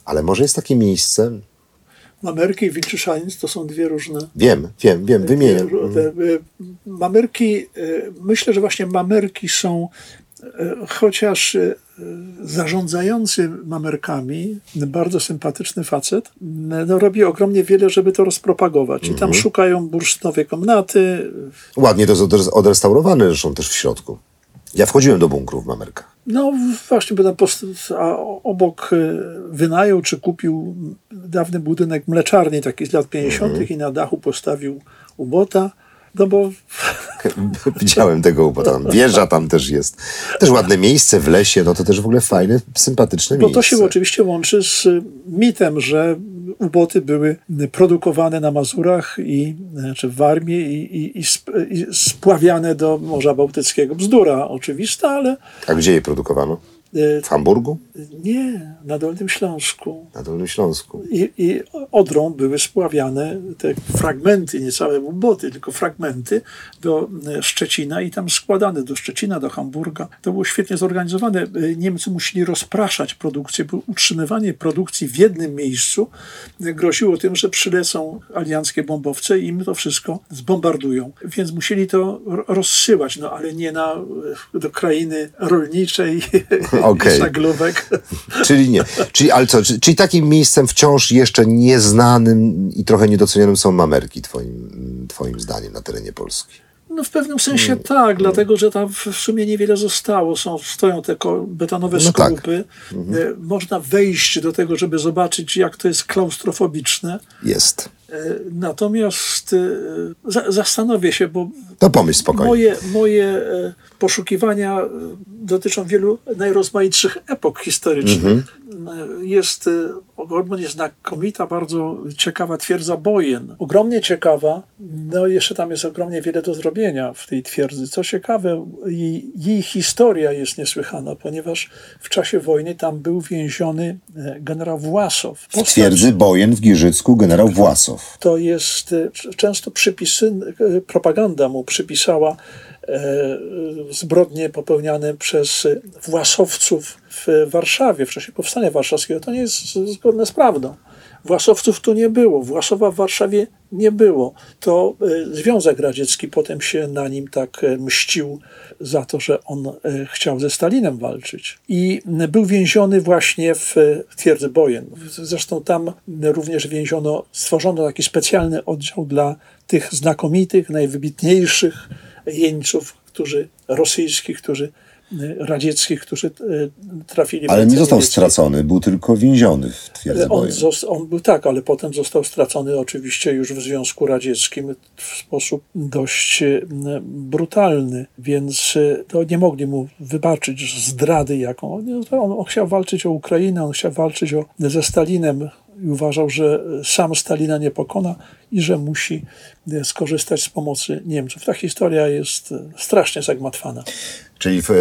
ale może jest takie miejsce... Mamerki i Wilczy Szaniec to są dwie różne... Wiem, wiem, wiem, wymienię. Y, mamerki, y, myślę, że właśnie mamerki są E, chociaż e, zarządzający mamerkami, bardzo sympatyczny facet, no, robi ogromnie wiele, żeby to rozpropagować. I tam mhm. szukają bursztynowej komnaty. Ładnie to jest odrestaurowane zresztą też w środku. Ja wchodziłem do bunkru w mamerkach. No właśnie, bo tam obok e, wynajął czy kupił dawny budynek mleczarni taki z lat 50. Mhm. i na dachu postawił ubota. No bo... [LAUGHS] Widziałem tego ubota, tam wieża tam też jest. Też ładne miejsce w lesie, no to też w ogóle fajne, sympatyczne miejsce. Bo to się oczywiście łączy z mitem, że uboty były produkowane na Mazurach i znaczy w Warmii i, i, i, i spławiane do Morza Bałtyckiego. Bzdura oczywista, ale... A gdzie je produkowano? W Hamburgu? Nie, na Dolnym Śląsku. Na Dolnym Śląsku. I, I Odrą były spławiane te fragmenty, nie całe łuboty, tylko fragmenty do e, Szczecina i tam składane do Szczecina, do Hamburga. To było świetnie zorganizowane. E, Niemcy musieli rozpraszać produkcję, bo utrzymywanie produkcji w jednym miejscu e, groziło tym, że przylecą alianckie bombowce i im to wszystko zbombardują. Więc musieli to rozsyłać, no ale nie na, do krainy rolniczej [LAUGHS] okay. żaglówek. [LAUGHS] Czyli nie. Czyli, ale co, czyli, czyli takim miejscem wciąż jeszcze nieznanym i trochę niedocenionym są mamerki, twoim, twoim zdaniem, na terenie Polski? No w pewnym sensie hmm. tak, hmm. dlatego że tam w sumie niewiele zostało. Są, stoją te betonowe no skorupy. Tak. Mhm. Można wejść do tego, żeby zobaczyć, jak to jest klaustrofobiczne. Jest. E, natomiast e, zastanowię się, bo to pomyśl spokojnie. Moje, moje e, poszukiwania dotyczą wielu najrozmaitszych epok historycznych. Mm -hmm. Jest ogromnie znakomita, bardzo ciekawa twierdza Bojen. Ogromnie ciekawa, no jeszcze tam jest ogromnie wiele do zrobienia w tej twierdzy. Co ciekawe, jej, jej historia jest niesłychana, ponieważ w czasie wojny tam był więziony generał Własow. W twierdzy Bojen w Giżycku generał Własow. To jest często przypisy, propaganda mu przypisała e, zbrodnie popełniane przez Własowców w Warszawie w czasie powstania warszawskiego. To nie jest zgodne z prawdą. Własowców tu nie było, Własowa w Warszawie nie było. To e, Związek Radziecki potem się na nim tak e, mścił za to, że on chciał ze Stalinem walczyć. I był więziony właśnie w twierdzy Bojen. Zresztą tam również więziono, stworzono taki specjalny oddział dla tych znakomitych, najwybitniejszych jeńców, którzy rosyjskich, którzy e, radzieckich, którzy e, trafili Ale nie został stracony, był tylko więziony w twierdzy on, on był tak, ale potem został stracony oczywiście już w Związku Radzieckim w sposób dość e, brutalny, więc to nie mogli mu wybaczyć zdrady jaką. On, on chciał walczyć o Ukrainę, on chciał walczyć o, ze Stalinem, i uważał, że sam Stalina nie pokona i że musi e, skorzystać z pomocy Niemców. Ta historia jest e, strasznie zagmatwana. Czyli w, e,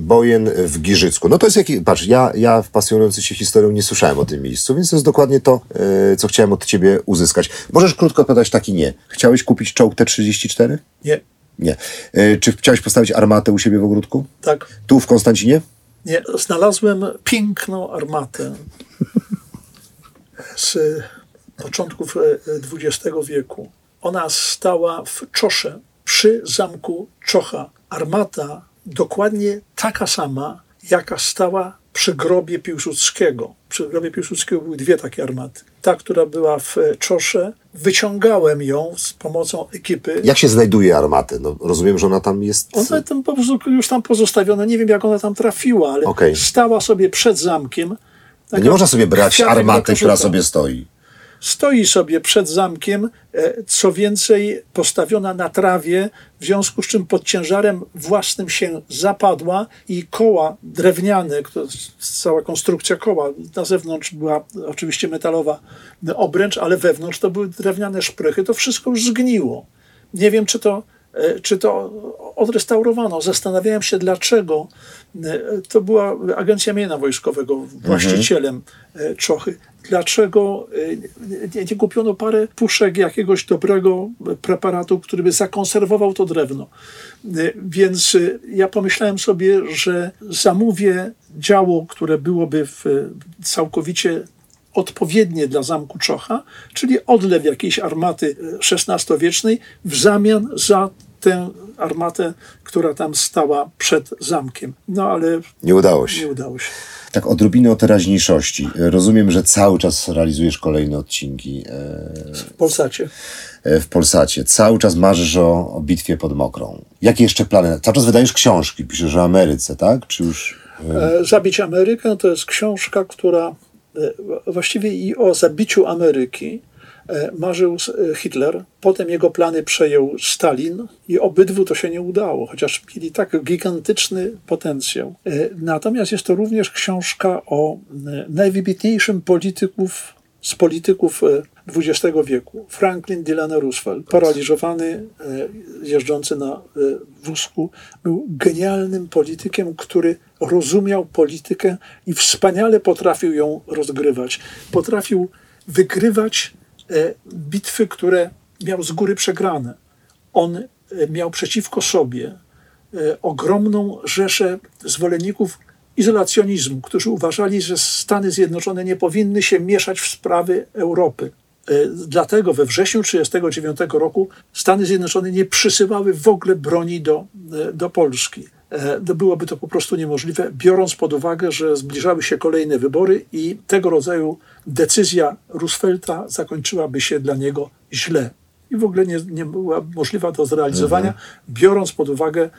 Bojen w Giżycku. No to jest jaki, patrz, ja, ja w pasjonujący się historią nie słyszałem o tym miejscu, więc to jest dokładnie to, co chciałem od ciebie uzyskać. Możesz krótko odpowiadać taki nie. Chciałeś kupić czołg T-34? Nie. Nie. Czy chciałeś postawić armatę u siebie w ogródku? Tak. Tu w Konstancinie? Nie. Znalazłem piękną armatę z początków XX e, wieku. Ona stała w Czosze, przy zamku Czocha. Armata dokładnie taka sama, jaka stała przy grobie Piłsudskiego. Przy grobie Piłsudskiego były dwie takie armaty. Ta, która była w Czosze, wyciągałem ją z pomocą ekipy. Jak się znajduje armatę? No, rozumiem, że ona tam jest... Ona tam po prostu już tam pozostawiona. Nie wiem, jak ona tam trafiła, ale Okej. stała sobie przed zamkiem. No nie można sobie brać armaty, która sobie stoi. stoi sobie przed zamkiem, e, co więcej, postawiona na trawie, w związku z czym pod ciężarem własnym się zapadła i koła drewniane, cała konstrukcja koła, na zewnątrz była oczywiście metalowa obręcz, ale wewnątrz to były drewniane szprychy, to wszystko już zgniło. Nie wiem, czy to, e, czy to odrestaurowano. Zastanawiałem się, dlaczego. E, To była Agencja Mienia Wojskowego, właścicielem e, Czochy. Dlaczego e, nie, nie kupiono parę puszek jakiegoś dobrego preparatu, który by zakonserwował to drewno? E, Więc e, ja pomyślałem sobie, że zamówię działo, które byłoby w, całkowicie odpowiednie dla zamku Czocha, czyli odlew jakiejś armaty XVI-wiecznej w zamian za tę armatę, która tam stała przed zamkiem. No ale Nie udało się. nie udało się. Tak, odrobinę o teraźniejszości. Rozumiem, że cały czas realizujesz kolejne odcinki e, W Polsacie. e, w Polsacie. Cały czas marzysz o, o bitwie pod Mokrą. Jakie jeszcze plany? Cały czas wydajesz książki, piszesz o Ameryce, tak? Czy już... E, Zabić Amerykę to jest książka, która właściwie i o zabiciu Ameryki marzył s- e, Hitler. Potem jego plany przejął Stalin i obydwu to się nie udało, chociaż mieli tak gigantyczny potencjał. E, Natomiast jest to również książka o e, najwybitniejszym polityków z polityków e, XX wieku. Franklin Delano Roosevelt, paraliżowany, e, jeżdżący na e, wózku, był genialnym politykiem, który rozumiał politykę i wspaniale potrafił ją rozgrywać. Potrafił wygrywać e, bitwy, które miał z góry przegrane. On e, miał przeciwko sobie e, ogromną rzeszę zwolenników izolacjonizmu, którzy uważali, że Stany Zjednoczone nie powinny się mieszać w sprawy Europy. E, Dlatego we wrześniu 1939 roku Stany Zjednoczone nie przysyłały w ogóle broni do, e, do Polski. E, Byłoby to po prostu niemożliwe, biorąc pod uwagę, że zbliżały się kolejne wybory i tego rodzaju decyzja Roosevelta zakończyłaby się dla niego źle i w ogóle nie, nie była możliwa do zrealizowania, biorąc pod uwagę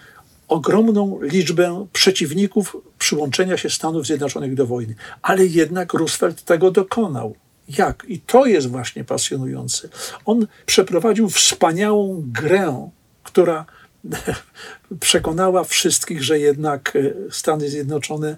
ogromną liczbę przeciwników przyłączenia się Stanów Zjednoczonych do wojny. Ale jednak Roosevelt tego dokonał. Jak? I to jest właśnie pasjonujące. On przeprowadził wspaniałą grę, która [LAUGHS] przekonała wszystkich, że jednak e, Stany Zjednoczone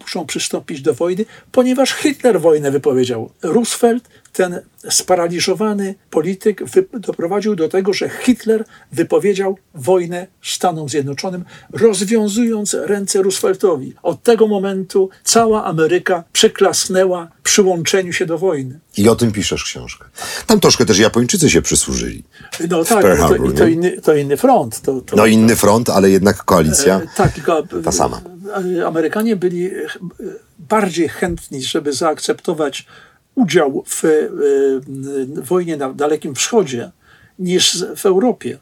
muszą przystąpić do wojny, ponieważ Hitler wojnę wypowiedział. Roosevelt, ten sparaliżowany polityk, doprowadził do tego, że Hitler wypowiedział wojnę Stanom Zjednoczonym, rozwiązując ręce Rooseveltowi. Od tego momentu cała Ameryka przyklasnęła przyłączeniu się do wojny. I o tym piszesz książkę. Tam troszkę też Japończycy się przysłużyli. No tak, Pearl to, Harbor, to, nie? inny, to inny front. To, to, No inny front, ale jednak koalicja. E, Tak, tylko ta sama. E, Amerykanie byli e, bardziej chętni, żeby zaakceptować udział w e, e, wojnie na Dalekim Wschodzie niż w Europie,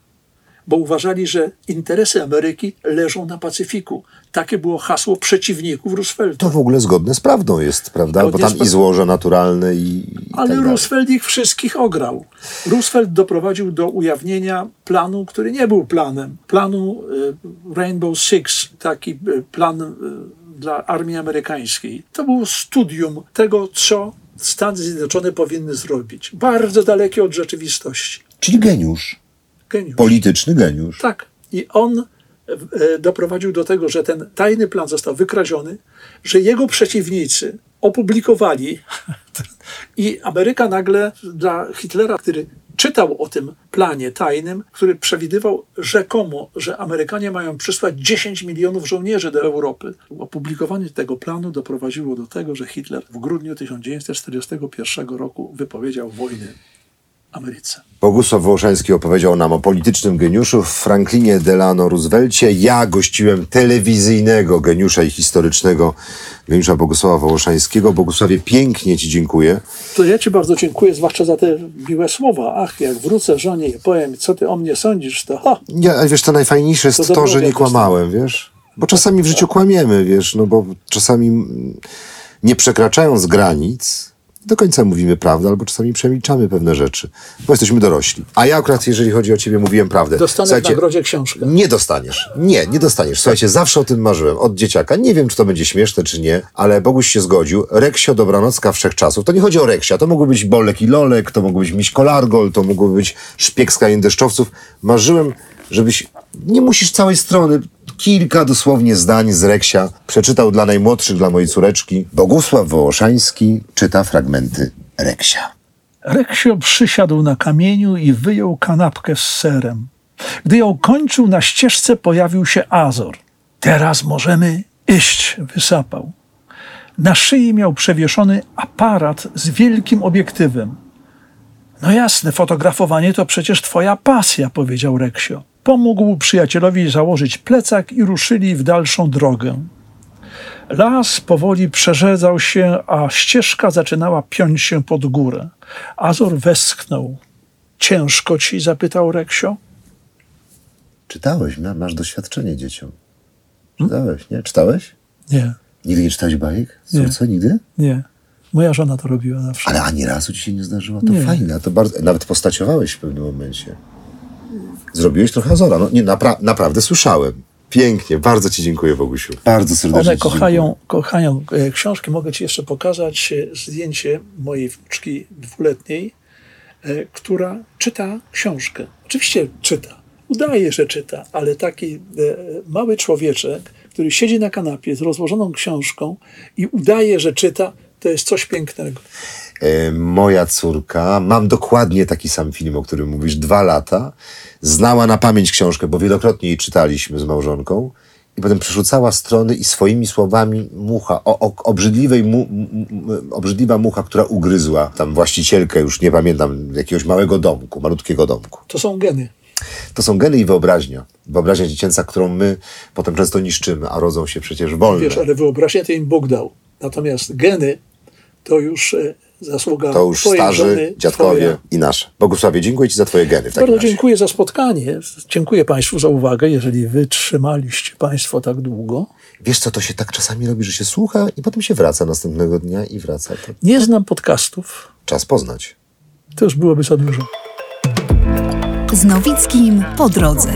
bo uważali, że interesy Ameryki leżą na Pacyfiku. Takie było hasło przeciwników Roosevelta. To w ogóle zgodne z prawdą jest, prawda? Bo Zgodnie tam z i złoże naturalne i, i Ale tak. Roosevelt ich wszystkich ograł. Roosevelt doprowadził do ujawnienia planu, który nie był planem. Planu e, Rainbow Six, taki e, plan e, dla armii amerykańskiej. To było studium tego, co Stany Zjednoczone powinny zrobić. Bardzo dalekie od rzeczywistości. Czyli geniusz. Geniusz. Polityczny geniusz. Tak. I on doprowadził do tego, że ten tajny plan został wykradziony, że jego przeciwnicy opublikowali [LAUGHS] i Ameryka nagle dla Hitlera, który czytał o tym planie tajnym, który przewidywał rzekomo, że Amerykanie mają przysłać 10 milionów żołnierzy do Europy. Opublikowanie tego planu doprowadziło do tego, że Hitler w grudniu 1941 roku wypowiedział wojnę Ameryce. Bogusław Wołoszański opowiedział nam o politycznym geniuszu Franklinie Delano Roosevelcie. Ja gościłem telewizyjnego geniusza i historycznego geniusza Bogusława Wołoszańskiego. Bogusławie, pięknie Ci dziękuję. To ja Ci bardzo dziękuję, zwłaszcza za te miłe słowa. Ach, jak wrócę żonie i powiem, co Ty o mnie sądzisz, to ha, Nie, ale wiesz, to najfajniejsze jest To to, że nie kłamałem, wiesz? Bo czasami w życiu kłamiemy, wiesz, no bo czasami mm, nie przekraczając granic, do końca mówimy prawdę, albo czasami przemilczamy pewne rzeczy, bo jesteśmy dorośli. A ja akurat, jeżeli chodzi o ciebie, mówiłem prawdę. Dostanę w nagrodzie książkę. nie dostaniesz. Nie, nie dostaniesz. Słuchajcie, zawsze o tym marzyłem. Od dzieciaka. Nie wiem, czy to będzie śmieszne, czy nie, ale Boguś się zgodził. Reksio Dobranocka Wszechczasów. To nie chodzi o Reksia. To mogły być Bolek i Lolek, to mogły być Miśko Largol, to mogły być Szpieg z deszczowców. Marzyłem, żebyś... Nie musisz całej strony. Kilka dosłownie zdań z Reksia przeczytał dla najmłodszych, dla mojej córeczki. Bogusław Wołoszański czyta fragmenty Reksia. Reksio przysiadł na kamieniu i wyjął kanapkę z serem. Gdy ją kończył, na ścieżce pojawił się Azor. Teraz możemy iść, wysapał. Na szyi miał przewieszony aparat z wielkim obiektywem. No jasne, fotografowanie to przecież twoja pasja, powiedział Reksio. Pomógł przyjacielowi założyć plecak i ruszyli w dalszą drogę. Las powoli przerzedzał się, a ścieżka zaczynała piąć się pod górę. Azor westchnął. Ciężko ci? zapytał Reksio. Czytałeś, ma- masz doświadczenie dzieciom. Czytałeś, nie? Czytałeś? Nie, Nigdy nie czytałeś bajek? Nie. Córce nigdy? nie. Moja żona to robiła zawsze. Ale ani razu ci się nie zdarzyło? To Nie. fajne, to bardzo... Nawet postaciowałeś w pewnym momencie. Zrobiłeś trochę Azora. No, nie, napra naprawdę słyszałem. Pięknie, bardzo ci dziękuję, Bogusiu. Bardzo serdecznie One kochają, kochają e, książki. Mogę ci jeszcze pokazać e, zdjęcie mojej wnuczki dwuletniej, e, która czyta książkę. Oczywiście czyta. Udaje, że czyta, ale taki mały człowieczek, który siedzi na kanapie z rozłożoną książką i udaje, że czyta, to jest coś pięknego. E, moja córka, mam dokładnie taki sam film, o którym mówisz, dwa lata, znała na pamięć książkę, bo wielokrotnie jej czytaliśmy z małżonką i potem przerzucała strony i swoimi słowami mucha, o, o, obrzydliwej mu, m, m, obrzydliwa mucha, która ugryzła tam właścicielkę, już nie pamiętam, jakiegoś małego domku, malutkiego domku. To są geny. To są geny i wyobraźnia. Wyobraźnia dziecięca, którą my potem często niszczymy, a rodzą się przecież wolne. Wiesz, ale wyobraźnia to im Bóg dał. Natomiast geny to już e, zasługa To już twojej starzy, żony, dziadkowie twoja. i nasze. Bogusławie, dziękuję Ci za Twoje geny w Bardzo razie. dziękuję za spotkanie. Dziękuję Państwu za uwagę, jeżeli wytrzymaliście Państwo tak długo. Wiesz co, to się tak czasami robi, że się słucha i potem się wraca następnego dnia i wraca. To Nie znam podcastów. czas poznać. To już byłoby za dużo. Z Nowickim po drodze.